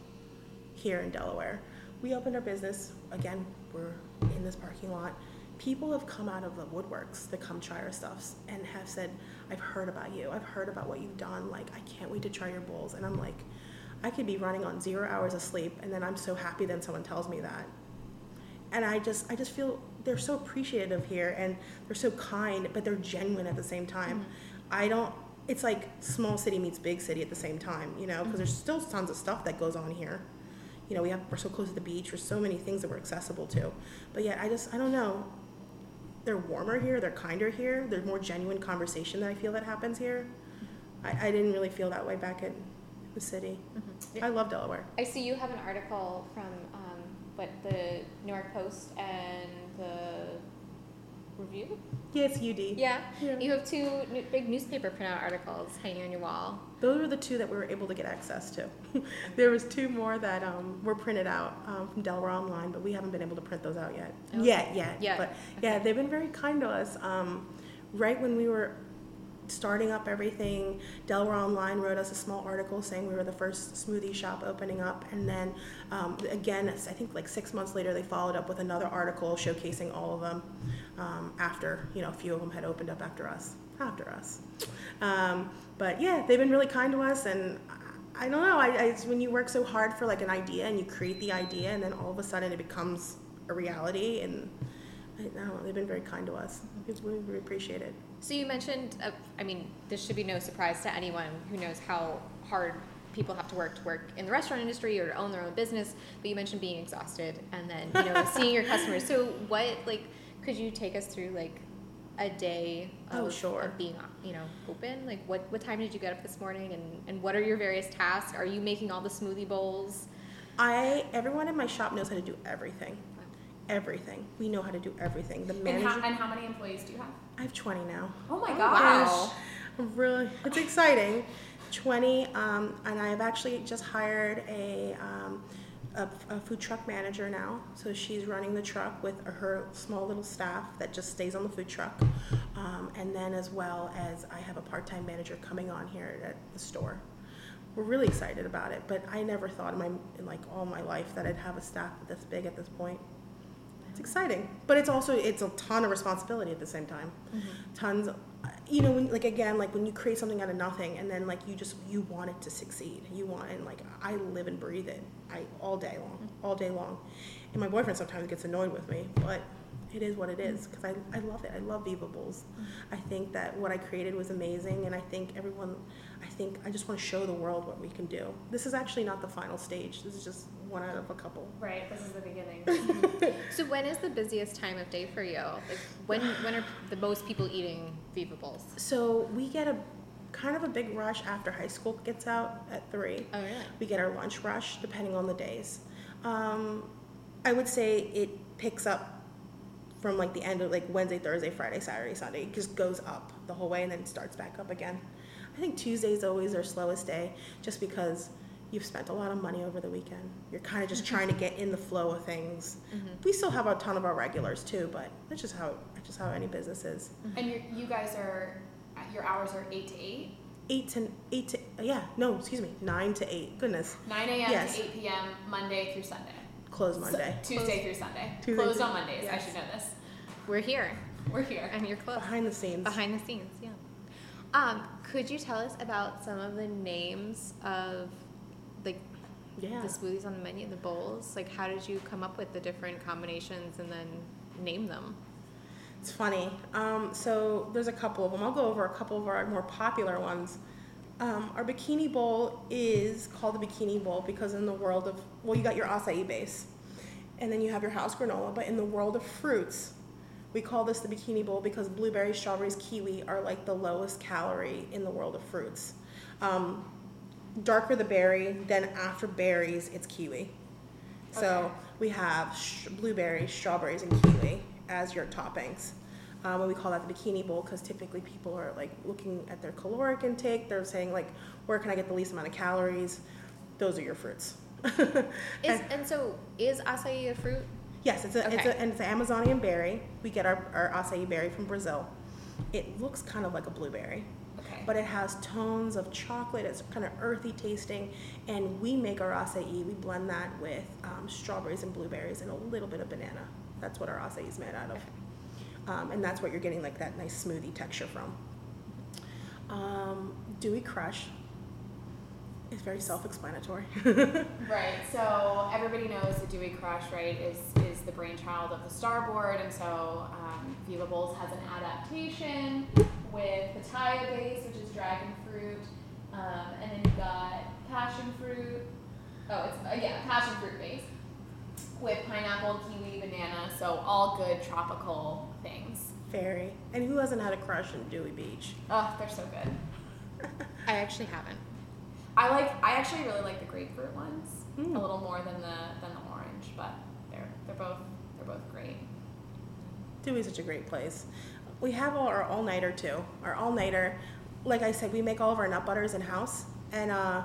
here in Delaware. We opened our business, again, we're in this parking lot. People have come out of the woodworks to come try our stuffs and have said, I've heard about you. I've heard about what you've done. Like, I can't wait to try your bowls. And I'm like, I could be running on zero hours of sleep, and then I'm so happy then someone tells me that. And I just, I just feel they're so appreciative here, and they're so kind, but they're genuine at the same time. Mm-hmm. I don't. It's like small city meets big city at the same time, you know, because there's still tons of stuff that goes on here. You know, we have we're so close to the beach. There's so many things that we're accessible to, but yet I just, I don't know. They're warmer here. They're kinder here. There's more genuine conversation that I feel that happens here. I, I didn't really feel that way back in the city. I love Delaware. I see you have an article from um, what the New York Post and the Review. Yeah, it's UD. Yeah, Yeah. you have two big newspaper printout articles hanging on your wall. Those were the two that we were able to get access to. there was two more that um, were printed out um, from Delaware Online, but we haven't been able to print those out yet. Okay. Yet, yet. Yet. But yeah, they've been very kind to us. Um, right when we were starting up everything, Delaware Online wrote us a small article saying we were the first smoothie shop opening up. And then um, again, I think like six months later, they followed up with another article showcasing all of them um, after, you know, a few of them had opened up after us. After us. Um, but yeah, they've been really kind to us. And I, don't know, I, I, it's when you work so hard for like an idea and you create the idea and then all of a sudden it becomes a reality. And I don't know, they've been very kind to us. We, we appreciate it. So you mentioned, uh, I mean, this should be no surprise to anyone who knows how hard people have to work to work in the restaurant industry or to own their own business. But you mentioned being exhausted and then you know seeing your customers. So what like could you take us through like a day of, Oh, sure. of being you know open? Like what what time did you get up this morning and and what are your various tasks? Are you making all the smoothie bowls? I everyone in my shop knows how to do everything. Everything. We know how to do everything. The And manager. how, and how many employees do you have? I have 20 now. Oh my Oh, gosh. wow. Really, it's exciting. 20, um, and I've actually just hired a, um, a, a food truck manager now. So she's running the truck with her small little staff that just stays on the food truck. Um, and then, as well as, I have a part time manager coming on here at the store. We're really excited about it, but I never thought in my in like all my life that I'd have a staff this big at this point. It's exciting, but it's also it's a ton of responsibility at the same time. Mm-hmm. Tons, you know, when, like again, like when you create something out of nothing, and then like you just you want it to succeed. You want and like I live and breathe it, I all day long, mm-hmm. all day long. And my boyfriend sometimes gets annoyed with me, but it is what it is mm-hmm. because I, I love it. I love Viva Bowls. I think that what I created was amazing, and I think everyone, I think I just want to show the world what we can do. This is actually not the final stage. This is just one out of a couple. Right, this is the beginning. So when is the busiest time of day for you? Like when when are the most people eating Viva Bowls? So we get a kind of a big rush after high school gets out at three. Oh really? We get our lunch rush depending on the days. Um, I would say it picks up from like the end of like Wednesday, Thursday, Friday, Saturday, Sunday. It just goes up the whole way and then starts back up again. I think Tuesday's always our slowest day just because you've spent a lot of money over the weekend. You're kind of just mm-hmm. trying to get in the flow of things. Mm-hmm. We still have a ton of our regulars too, but that's just how that's just how any business is. Mm-hmm. and you you guys are, your hours are 8 to 8? Eight to eight to uh, yeah no excuse me nine to eight. Goodness, 9 a.m. Yes. to 8 p.m. Monday through Sunday. close Monday. Tuesday through Sunday. Tuesday Closed through- on Mondays. I should know this. We're here We're here. and you're close. Behind the scenes. Behind the scenes, yeah. Um, could you tell us about some of the names of like yeah. the smoothies on the menu, the bowls? Like how did you come up with the different combinations and then name them? It's funny. Um, so there's a couple of them. I'll go over a couple of our more popular ones. Um, our bikini bowl is called the bikini bowl because in the world of well, you got your acai base, and then you have your house granola. But in the world of fruits, we call this the bikini bowl because blueberries, strawberries, kiwi are like the lowest calorie in the world of fruits. Um, darker the berry, then after berries, it's kiwi. So Okay. we have sh- blueberries, strawberries, and kiwi as your toppings. Um, and we call that the bikini bowl because typically people are like looking at their caloric intake. They're saying like, where can I get the least amount of calories? Those are your fruits. Is, and so, is acai a fruit? Yes, it's a, it's a and it's an Amazonian berry. We get our, our acai berry from Brazil. It looks kind of like a blueberry, Okay. But it has tones of chocolate. It's kind of earthy tasting, and we make our acai. We blend that with um, strawberries and blueberries and a little bit of banana. That's what our acai is made out of, um, and that's what you're getting like that nice smoothie texture from. Um, Dewey Crush is very self-explanatory. Right. So everybody knows the Dewey Crush, right, is is the brainchild of the Starboard, and so um, Viva Bowls has an adaptation with pitaya base, which is dragon fruit, um, and then you've got passion fruit. Oh, it's uh, yeah, passion fruit base with pineapple, kiwi, banana. So all good tropical things. Very. And who hasn't had a crush in Dewey Beach? Oh, they're so good. I actually haven't. I like. I actually really like the grapefruit ones Mm. a little more than the than the orange, but they're they're both they're both great. Dewey's such a great place. We have our all nighter too. Our all nighter, like I said, we make all of our nut butters in house, and uh,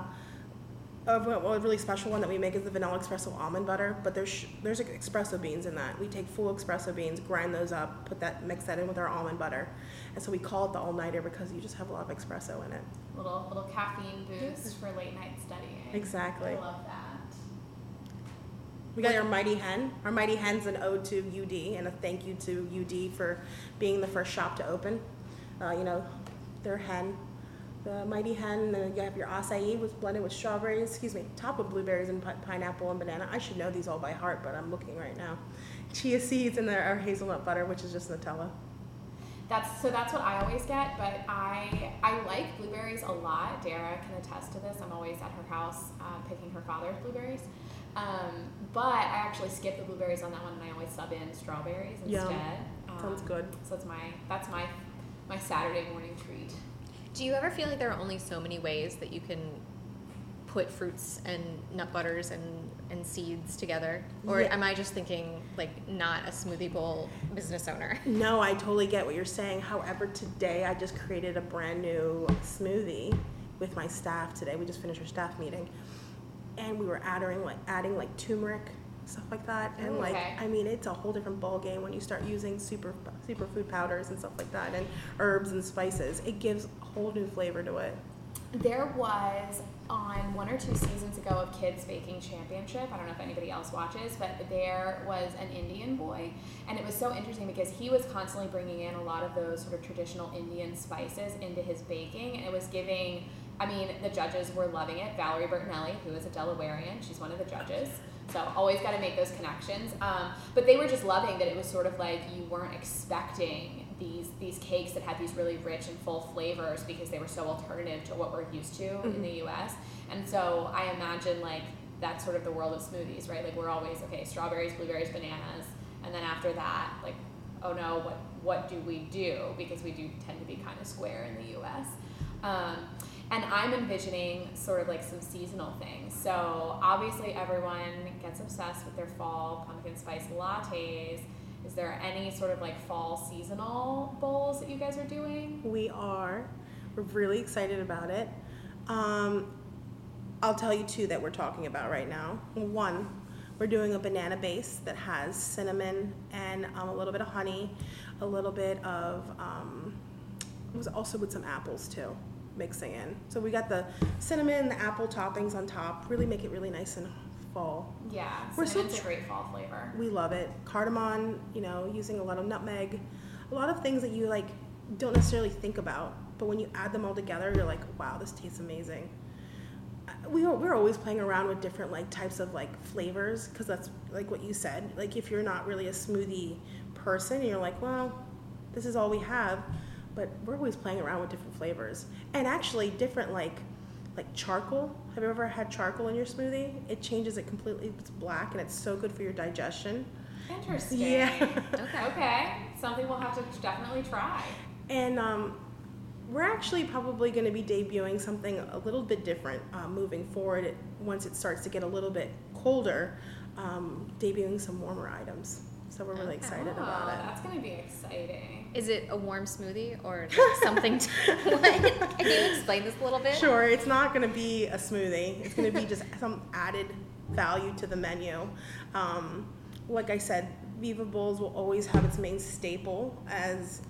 a, a really special one that we make is the vanilla espresso almond butter. But there's there's espresso beans in that. We take full espresso beans, grind those up, put that mix that in with our almond butter, and so we call it the all nighter because you just have a lot of espresso in it. Little little caffeine boost for late night studying. Exactly. I love that. We got our Mighty Hen. Our Mighty Hen's an ode to UD and a thank you to UD for being the first shop to open. Uh, you know, their hen, the Mighty Hen, and then you have your acai was blended with strawberries, excuse me, topped with blueberries and pi- pineapple and banana. I should know these all by heart, but I'm looking right now. Chia seeds and our hazelnut butter, which is just Nutella. That's so that's what I always get, but I I like blueberries a lot. Dara can attest to this. I'm always at her house uh, picking her father's blueberries. Um, but I actually skip the blueberries on that one, and I always sub in strawberries Yum. instead. Um, Sounds good. So that's my that's my my Saturday morning treat. Do you ever feel like there are only so many ways that you can put fruits and nut butters and, and seeds together? Or Yeah. am I just thinking like not a smoothie bowl business owner? No, I totally get what you're saying. However, today I just created a brand new smoothie with my staff today. We just finished our staff meeting. And we were adding like adding like turmeric, stuff like that. And like Okay. I mean it's a whole different ball game when you start using super superfood powders and stuff like that and herbs and spices. It gives a whole new flavor to it. There was on one or two seasons ago of Kids Baking Championship. I don't know if anybody else watches, but there was an Indian boy, and it was so interesting because he was constantly bringing in a lot of those sort of traditional Indian spices into his baking, and it was giving. I mean, the judges were loving it. Valerie Bertinelli, who is a Delawarean, she's one of the judges. So always got to make those connections. Um, but they were just loving that it was sort of like you weren't expecting these these cakes that had these really rich and full flavors because they were so alternative to what we're used to in the U.S. And so I imagine like that's sort of the world of smoothies, right? Like we're always okay, strawberries, blueberries, bananas, and then after that, like oh no, what what do we do? Because we do tend to be kind of square in the U.S. Um, and I'm envisioning sort of like some seasonal things. So obviously everyone gets obsessed with their fall pumpkin spice lattes. Is there any sort of like fall seasonal bowls that you guys are doing? We are. We're really excited about it. Um, I'll tell you two that we're talking about right now. One, we're doing a banana base that has cinnamon and um, a little bit of honey, a little bit of, um, it was also with some apples too, mixing in. So we got the cinnamon, the apple toppings on top, really make it really nice and fall. Yeah, We're so tr- a great fall flavor. We love it. Cardamom, you know, using a lot of nutmeg, a lot of things that you like don't necessarily think about, but when you add them all together, you're like, wow, this tastes amazing. We we're always playing around with different like types of like flavors because that's like what you said. Like if you're not really a smoothie person, you're like, well, this is all we have, but we're always playing around with different flavors and actually different like like charcoal. Have you ever had charcoal in your smoothie? It changes it completely. It's black and it's so good for your digestion. Interesting. Yeah. Okay. Okay, something we'll have to definitely try. And um, we're actually probably going to be debuting something a little bit different uh, moving forward. It, once it starts to get a little bit colder, um, debuting some warmer items So we're really Okay. excited oh, about it. that's gonna be exciting. Is it a warm smoothie or something? To, what? Can you explain this a little bit? Sure, it's not going to be a smoothie. It's going to be just some added value to the menu. Um, like I said, Viva Bowls will always have its main staple as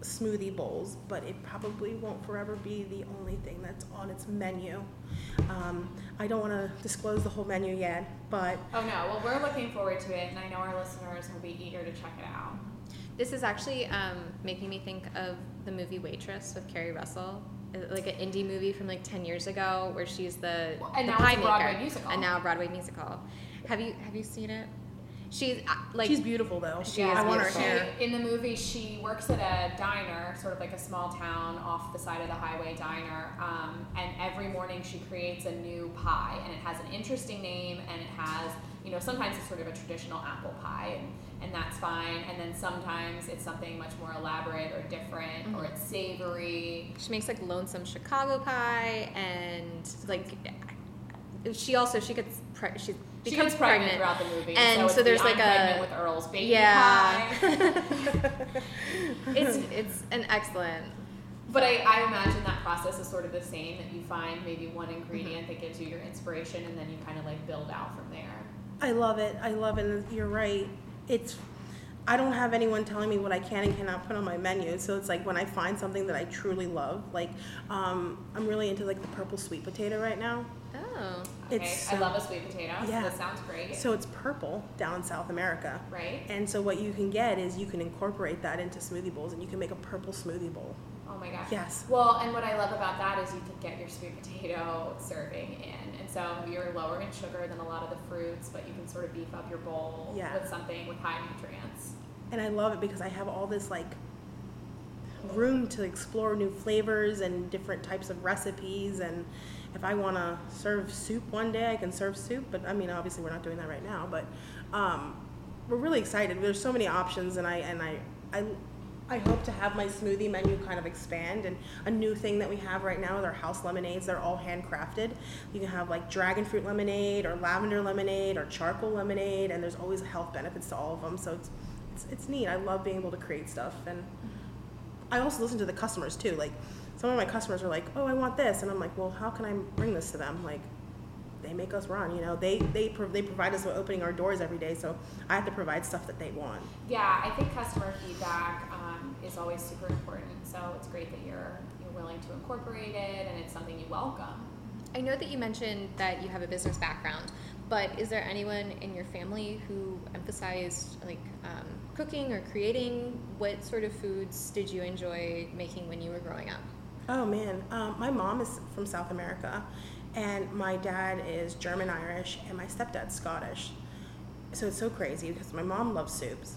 smoothie bowls, but it probably won't forever be the only thing that's on its menu. Um, I don't want to disclose the whole menu yet, but Oh no, well we're looking forward to it, and I know our listeners will be eager to check it out. This is actually um, making me think of the movie Waitress with Keri Russell, Uh, like an indie movie from like ten years ago, where she's the, Well, and the now pie it's a Broadway maker. musical. and now a Broadway musical. Have you have you seen it? She's uh, like she's beautiful though. She Yeah, is I want her beautiful. hair. She, in the movie, she works at a diner, sort of like a small town off the side of the highway diner. Um, and every morning she creates a new pie, and it has an interesting name, and it has, you know, sometimes it's sort of a traditional apple pie, and, and that's fine. And then sometimes it's something much more elaborate or different, or mm-hmm. it's savory. she makes like lonesome Chicago pie, and like she also she gets pre- she She becomes gets pregnant, throughout the movie, and so, so there's the like I'm pregnant a with Earl's baby yeah. pie. it's it's an excellent. But I, I imagine that process is sort of the same that you find maybe one ingredient mm-hmm. that gives you your inspiration and then you kind of like build out from there. I love it. I love it. You're right. It's I don't have anyone telling me what I can and cannot put on my menu. So it's like when I find something that I truly love, like um, I'm really into like the purple sweet potato right now. Oh, Okay, It's I love a sweet potato. Yeah. So that sounds great. So it's purple down in South America. right? And so what you can get is you can incorporate that into smoothie bowls and you can make a purple smoothie bowl. Oh my gosh. Yes. Well, and what I love about that is you can get your sweet potato serving in. And so you're lower in sugar than a lot of the fruits, but you can sort of beef up your bowl Yeah. with something with high nutrients. And I love it because I have all this like room to explore new flavors and different types of recipes and if I want to serve soup one day, I can serve soup, but I mean obviously we're not doing that right now, but um, we're really excited. There's so many options and I and I I I hope to have my smoothie menu kind of expand and a new thing that we have right now is our house lemonades. They're all handcrafted. You can have like dragon fruit lemonade or lavender lemonade or charcoal lemonade and there's always health benefits to all of them. So it's it's, it's neat. I love being able to create stuff and I also listen to the customers too. Like some of my customers are like, "Oh, I want this," and I'm like, "Well, how can I bring this to them?" Like they make us run, you know. They they pro- they provide us with opening our doors every day, so I have to provide stuff that they want. Yeah, I think customer feedback um, is always super important. So it's great that you're you're willing to incorporate it and it's something you welcome. I know that you mentioned that you have a business background, but is there anyone in your family who emphasized like um, cooking or creating? What sort of foods did you enjoy making when you were growing up? Oh man, um, my mom is from South America, and my dad is German Irish, and my stepdad's Scottish. So it's so crazy because my mom loves soups,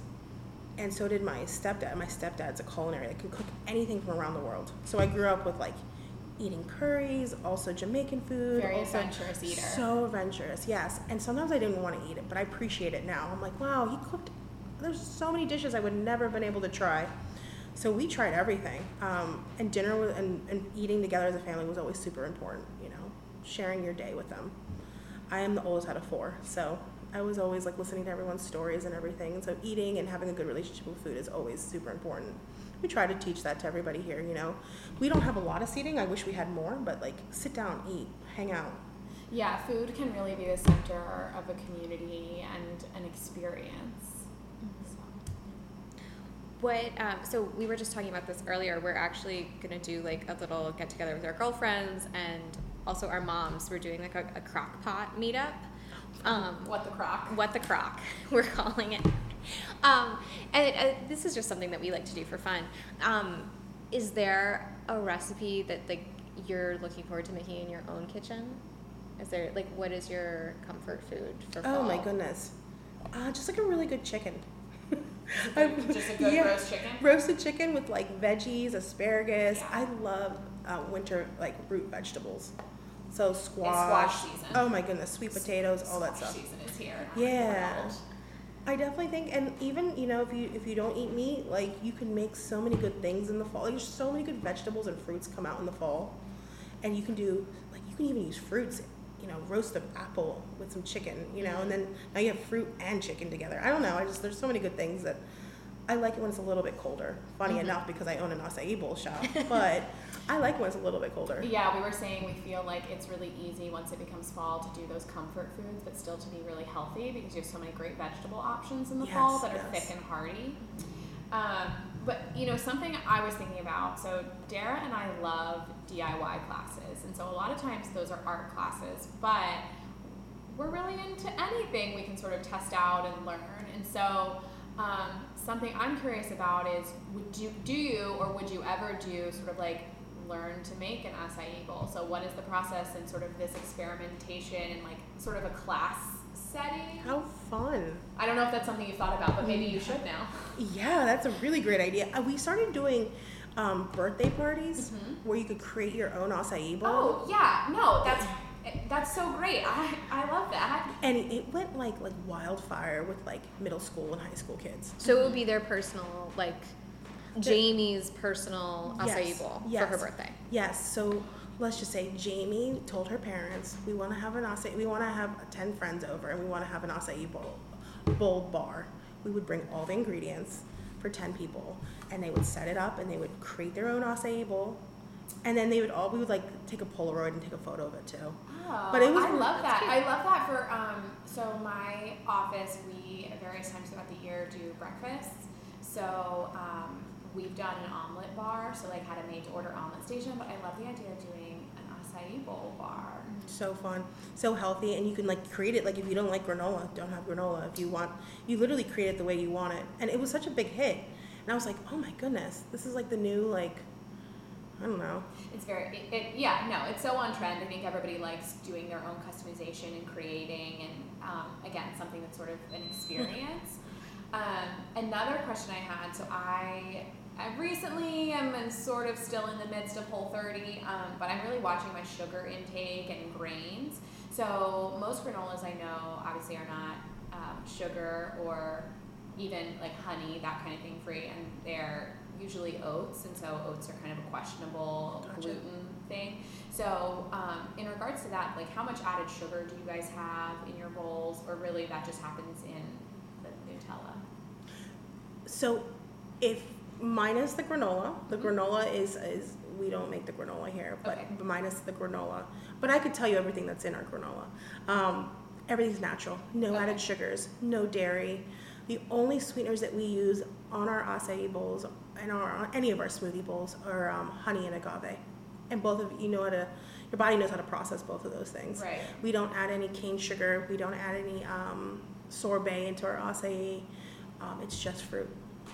and so did my stepdad. My stepdad's a culinary; that can cook anything from around the world. So I grew up with like eating curries, also Jamaican food, Very also adventurous eater. So adventurous, yes. And sometimes I didn't want to eat it, but I appreciate it now. I'm like, wow, he cooked. There's so many dishes I would never have been able to try. So we tried everything, um, and dinner was, and, and eating together as a family was always super important. You know, sharing your day with them. I am the oldest out of four, so I was always like listening to everyone's stories and everything. And so eating and having a good relationship with food is always super important. We try to teach that to everybody here. You know, we don't have a lot of seating. I wish we had more, but like sit down, eat, hang out. Yeah, food can really be the center of a community and an experience. So. What? Um, so we were just talking about this earlier. We're actually gonna do like a little get together with our girlfriends and also our moms. We're doing like a, a crock pot meetup. Um, What the crock? what the crock we're calling it um, and uh, this is just something that we like to do for fun um, is there a recipe that like you're looking forward to making in your own kitchen is there like what is your comfort food for fall? Oh my goodness, uh, just like a really good chicken. Just a good yeah. roast chicken? Roasted chicken with like veggies, asparagus. Yeah. I love uh, winter like root vegetables. So squash. squash season. Oh my goodness, sweet potatoes, all that Squash stuff. season is here. Yeah. I definitely think, and even you know, if you if you don't eat meat, like you can make so many good things in the fall. There's so many good vegetables and fruits come out in the fall, and you can do like you can even use fruits you know, roast an apple with some chicken, you know, and then now you have fruit and chicken together. I don't know. I just there's so many good things that I like it when it's a little bit colder. Funny Mm-hmm. enough, because I own an acai bowl shop, but I like when it's a little bit colder. Yeah, we were saying we feel like it's really easy once it becomes fall to do those comfort foods, but still to be really healthy because you have so many great vegetable options in the fall Yes, that are yes. thick and hearty. Um, but you know, something I was thinking about. So Dara and I love DIY classes, and so a lot of times those are art classes, but we're really into anything we can sort of test out and learn. And so, um, something I'm curious about is would you do you or would you ever do sort of like learn to make an acai bowl? So, what is the process and sort of this experimentation and like sort of a class setting? How fun! I don't know if that's something you've thought about, but maybe you should now. Yeah, that's a really great idea. Uh, We started doing um, birthday parties Mhm. where you could create your own acai bowl. Oh yeah, no, that's Eh, that's so great. I I love that. And it- it went like like wildfire with like middle school and high school kids. So it would be their personal, like Jamie's personal acai Yes, bowl for her birthday. Yes, so let's just say Jamie told her parents, we want to have an acai, we want to have 10 friends over and we want to have an acai bowl, bowl bar. We would bring all the ingredients for 10 people and they would set it up and they would create their own acai bowl. And then they would all, we would like take a Polaroid and take a photo of it too. But it was- I love that. cute. I love that for um. So my office, we at various times throughout the year do breakfasts. So um, we've done an omelet bar. So like had a made to order omelet station. But I love the idea of doing an acai bowl bar. So fun, so healthy, and you can like create it. Like if you don't like granola, don't have granola. If you want, you literally create it the way you want it. And it was such a big hit, and I was like, oh my goodness, this is like the new like, I don't know. It's very, it, it, yeah, no, it's so on trend. I think everybody likes doing their own customization and creating, and um, again, something that's sort of an experience. um, another question I had, so I, I recently am sort of still in the midst of Whole 30, um, but I'm really watching my sugar intake and grains. So most granolas I know obviously are not um, sugar or even like honey, that kind of thing free, and they're usually oats, and so oats are kind of a questionable Gotcha. gluten thing. So, um, in regards to that, like how much added sugar do you guys have in your bowls, or really that just happens in the Nutella? So, if minus the granola, the Mhm. granola is is we don't make the granola here, but Okay. minus the granola. But I could tell you everything that's in our granola. Um, everything's natural, no Okay. added sugars, no dairy. The only sweeteners that we use on our acai bowls and our any of our smoothie bowls are um, honey and agave. And both of you know how to, your body knows how to process both of those things. Right. We don't add any cane sugar. We don't add any um, sorbet into our acai. Um, it's just fruit.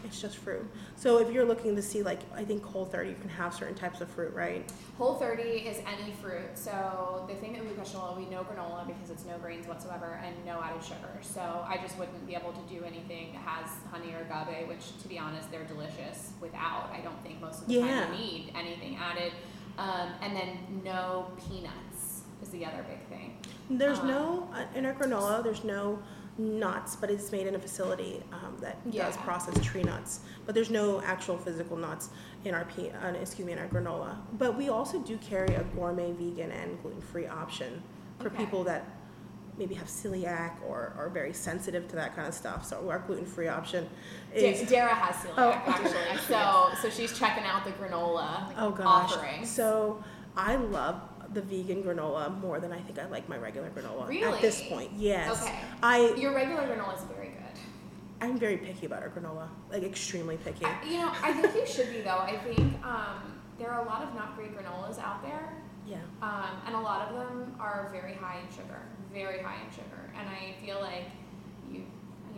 It's just fruit. So if you're looking to see, like, I think Whole 30, you can have certain types of fruit, right? Whole 30 is any fruit. So the thing that we question, well, we know granola because it's no grains whatsoever and no added sugar. So I just wouldn't be able to do anything that has honey or agave, which to be honest, they're delicious without. I don't think most of the Yeah. time you need anything added. Um, and then no peanuts is the other big thing. There's Um, no, uh, in our granola, there's no nuts, but it's made in a facility um, that does process tree nuts. But there's no actual physical nuts in our pe- uh, excuse me, in our granola. But we also do carry a gourmet vegan and gluten-free option for Okay. people that maybe have celiac or are very sensitive to that kind of stuff. So our gluten-free option Da- is Dara has celiac Oh, actually, so so she's checking out the granola Oh gosh. offerings. So I love the vegan granola more than I think I like my regular granola Really? at this point. Yes. Okay. I Your regular granola is very good. I'm very picky about our granola. Like extremely picky. I- You know, I think you should be though. I think um, there are a lot of not great granolas out there, Yeah. um, and a lot of them are very high in sugar, very high in sugar. And I feel like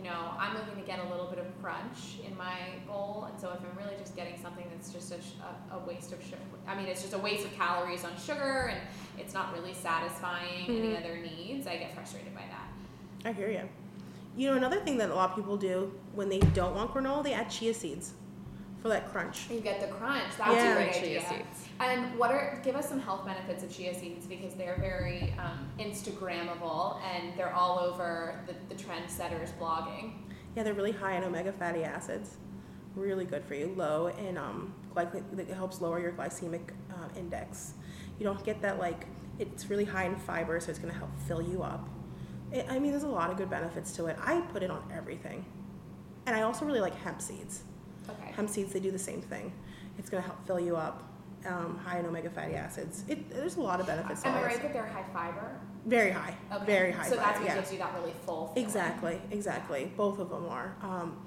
you know, I'm looking to get a little bit of crunch in my bowl, and so if I'm really just getting something that's just a, a, waste of sugar, I mean, it's just a waste of calories on sugar, and it's not really satisfying any Mhm. other needs. I get frustrated by that. I hear you. You know another thing that a lot of people do when they don't want granola, they add chia seeds for that crunch. You get the crunch. That's Yeah. a great Chia idea. seeds. And what are give us some health benefits of chia seeds because they're very um, Instagrammable and they're all over the, the trendsetters blogging. Yeah, they're really high in omega fatty acids. Really good for you. Low in um, glyc- it helps lower your glycemic uh, index. You don't get that like it's really high in fiber, so it's going to help fill you up. It, I mean, there's a lot of good benefits to it. I put it on everything, and I also really like hemp seeds. Okay. Hemp seeds they do the same thing. It's going to help fill you up. Um, high in omega fatty acids. It, there's a lot of benefits. to Am I right that they're high fiber? Very high. Okay. Very high. So that's fiber, what yeah. gives you that really full. feeling. Exactly, exactly. Both of them are. Um,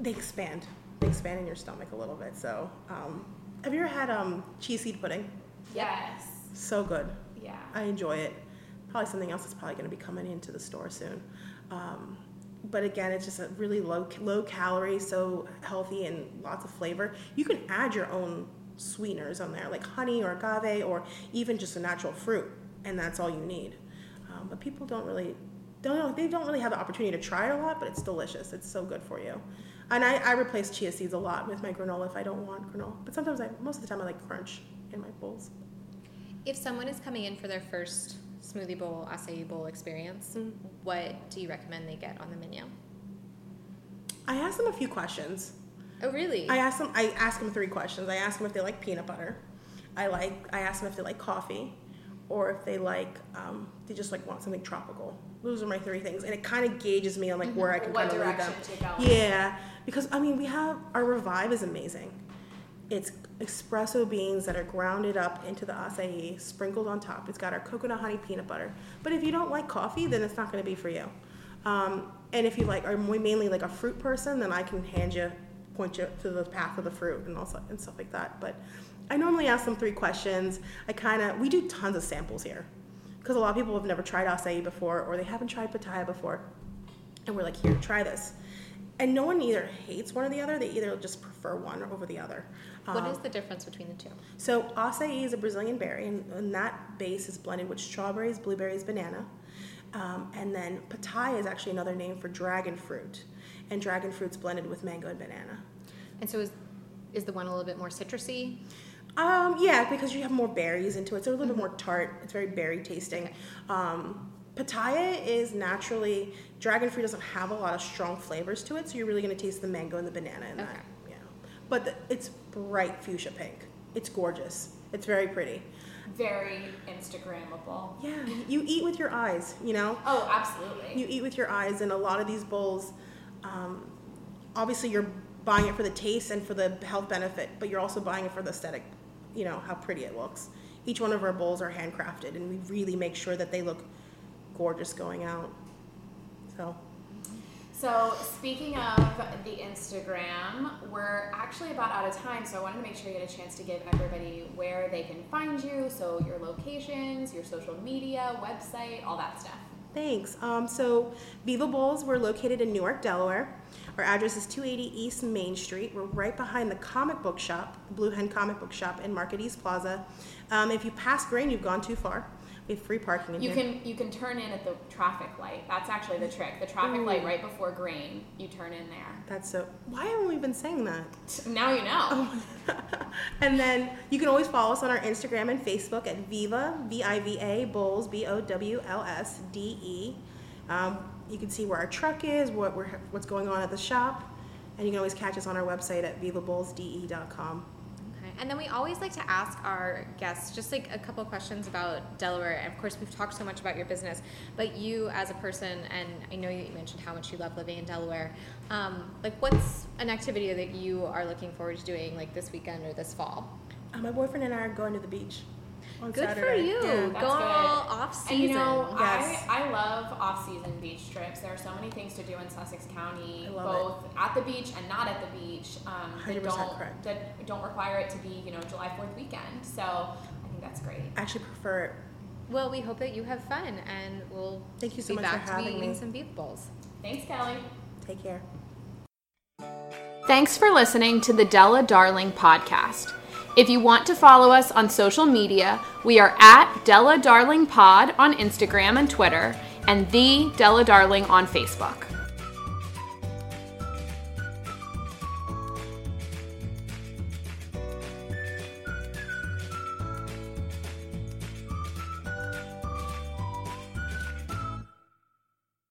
they expand. They expand in your stomach a little bit. So, um, have you ever had um, chia seed pudding? Yes. So good. Yeah. I enjoy it. Probably something else that's probably going to be coming into the store soon. Um, but again, it's just a really low low calorie, so healthy and lots of flavor. You can add your own sweeteners on there, like honey or agave, or even just a natural fruit, and that's all you need. Um, but people don't really don't they don't really have the opportunity to try it a lot, but it's delicious. It's so good for you. And I, I replace chia seeds a lot with my granola if I don't want granola. But sometimes I most of the time I like crunch in my bowls. If someone is coming in for their first smoothie bowl, acai bowl experience, Mm. what do you recommend they get on the menu? I ask them a few questions. Oh, really? I ask them. I ask them three questions. I ask them if they like peanut butter. I like. I ask them if they like coffee, or if they like. Um, they just like want something tropical. Those are my three things, and it kind of gauges me on like where I can kind of lead them. direction to go. Yeah, because I mean, we have our revive is amazing. It's espresso beans that are grounded up into the acai, sprinkled on top. It's got our coconut honey peanut butter. But if you don't like coffee, then it's not going to be for you. Um, and if you like are mainly like a fruit person, then I can hand you, point you to the path of the fruit and also and stuff like that. But I normally ask them three questions. I kind of we do tons of samples here because a lot of people have never tried acai before or they haven't tried pitaya before, and we're like, here, try this. And no one either hates one or the other. They either just prefer one over the other. What Um, is the difference between the two? so acai is a Brazilian berry, and, and that base is blended with strawberries, blueberries, banana. Um, and then pitaya is actually another name for dragon fruit, and dragon fruit's blended with mango and banana. And so is is the one a little bit more citrusy? Um, yeah, because you have more berries into it, so a little bit more tart. It's very berry tasting. Okay. Um, pitaya is naturally dragon fruit doesn't have a lot of strong flavors to it, so you're really going to taste the mango and the banana in that. Okay. Yeah, but the, it's bright fuchsia pink. It's gorgeous. It's very pretty. Very Instagrammable. Yeah, you eat with your eyes, you know? Oh, absolutely. You eat with your eyes, and a lot of these bowls, um, obviously, you're buying it for the taste and for the health benefit, but you're also buying it for the aesthetic, you know, how pretty it looks. Each one of our bowls are handcrafted, and we really make sure that they look gorgeous going out. So, So, speaking of the Instagram, we're actually about out of time, so I wanted to make sure you get a chance to give everybody where they can find you. So, your locations, your social media, website, all that stuff. thanks. Um, so, Viva Bowls, we're located in Newark, Delaware. Our address is 280 East Main Street. We're right behind the comic book shop, Blue Hen Comic Book Shop in Market East Plaza. Um, if you pass Grain, you've gone too far. We have free parking in You here. can you can turn in at the traffic light. That's actually the trick. The traffic light right before Grain, You turn in there. That's so. Why haven't we been saying that? Now you know. Oh. and then you can always follow us on our Instagram and Facebook at Viva V I V A Bowls B O W L S D E. Um, you can see where our truck is, what we're what's going on at the shop, and you can always catch us on our website at vivabowlsde.com. And then we always like to ask our guests just like a couple questions about Delaware. And of course, we've talked so much about your business, but you as a person, and I know you mentioned how much you love living in Delaware. Um, like, what's an activity that you are looking forward to doing like this weekend or this fall? Uh, my boyfriend and I are going to the beach on Good for you. Yeah. That's Go all good. off And you season. know, Yes. I, I love off-season beach trips. There are so many things to do in Sussex County, I love both at the beach and not at the beach. Um, that 100% don't correct. that don't require it to be, you know, July Fourth weekend. So I think that's great. I actually prefer it. well, we hope that you have fun, and we'll Thank you so be much for back to be having eating me. some beef bowls. Thanks, Kelly. Take care. Thanks for listening to the Della Darling podcast. If you want to follow us on social media, we are at Della Darling Pod on Instagram and Twitter, and the Della Darling on Facebook.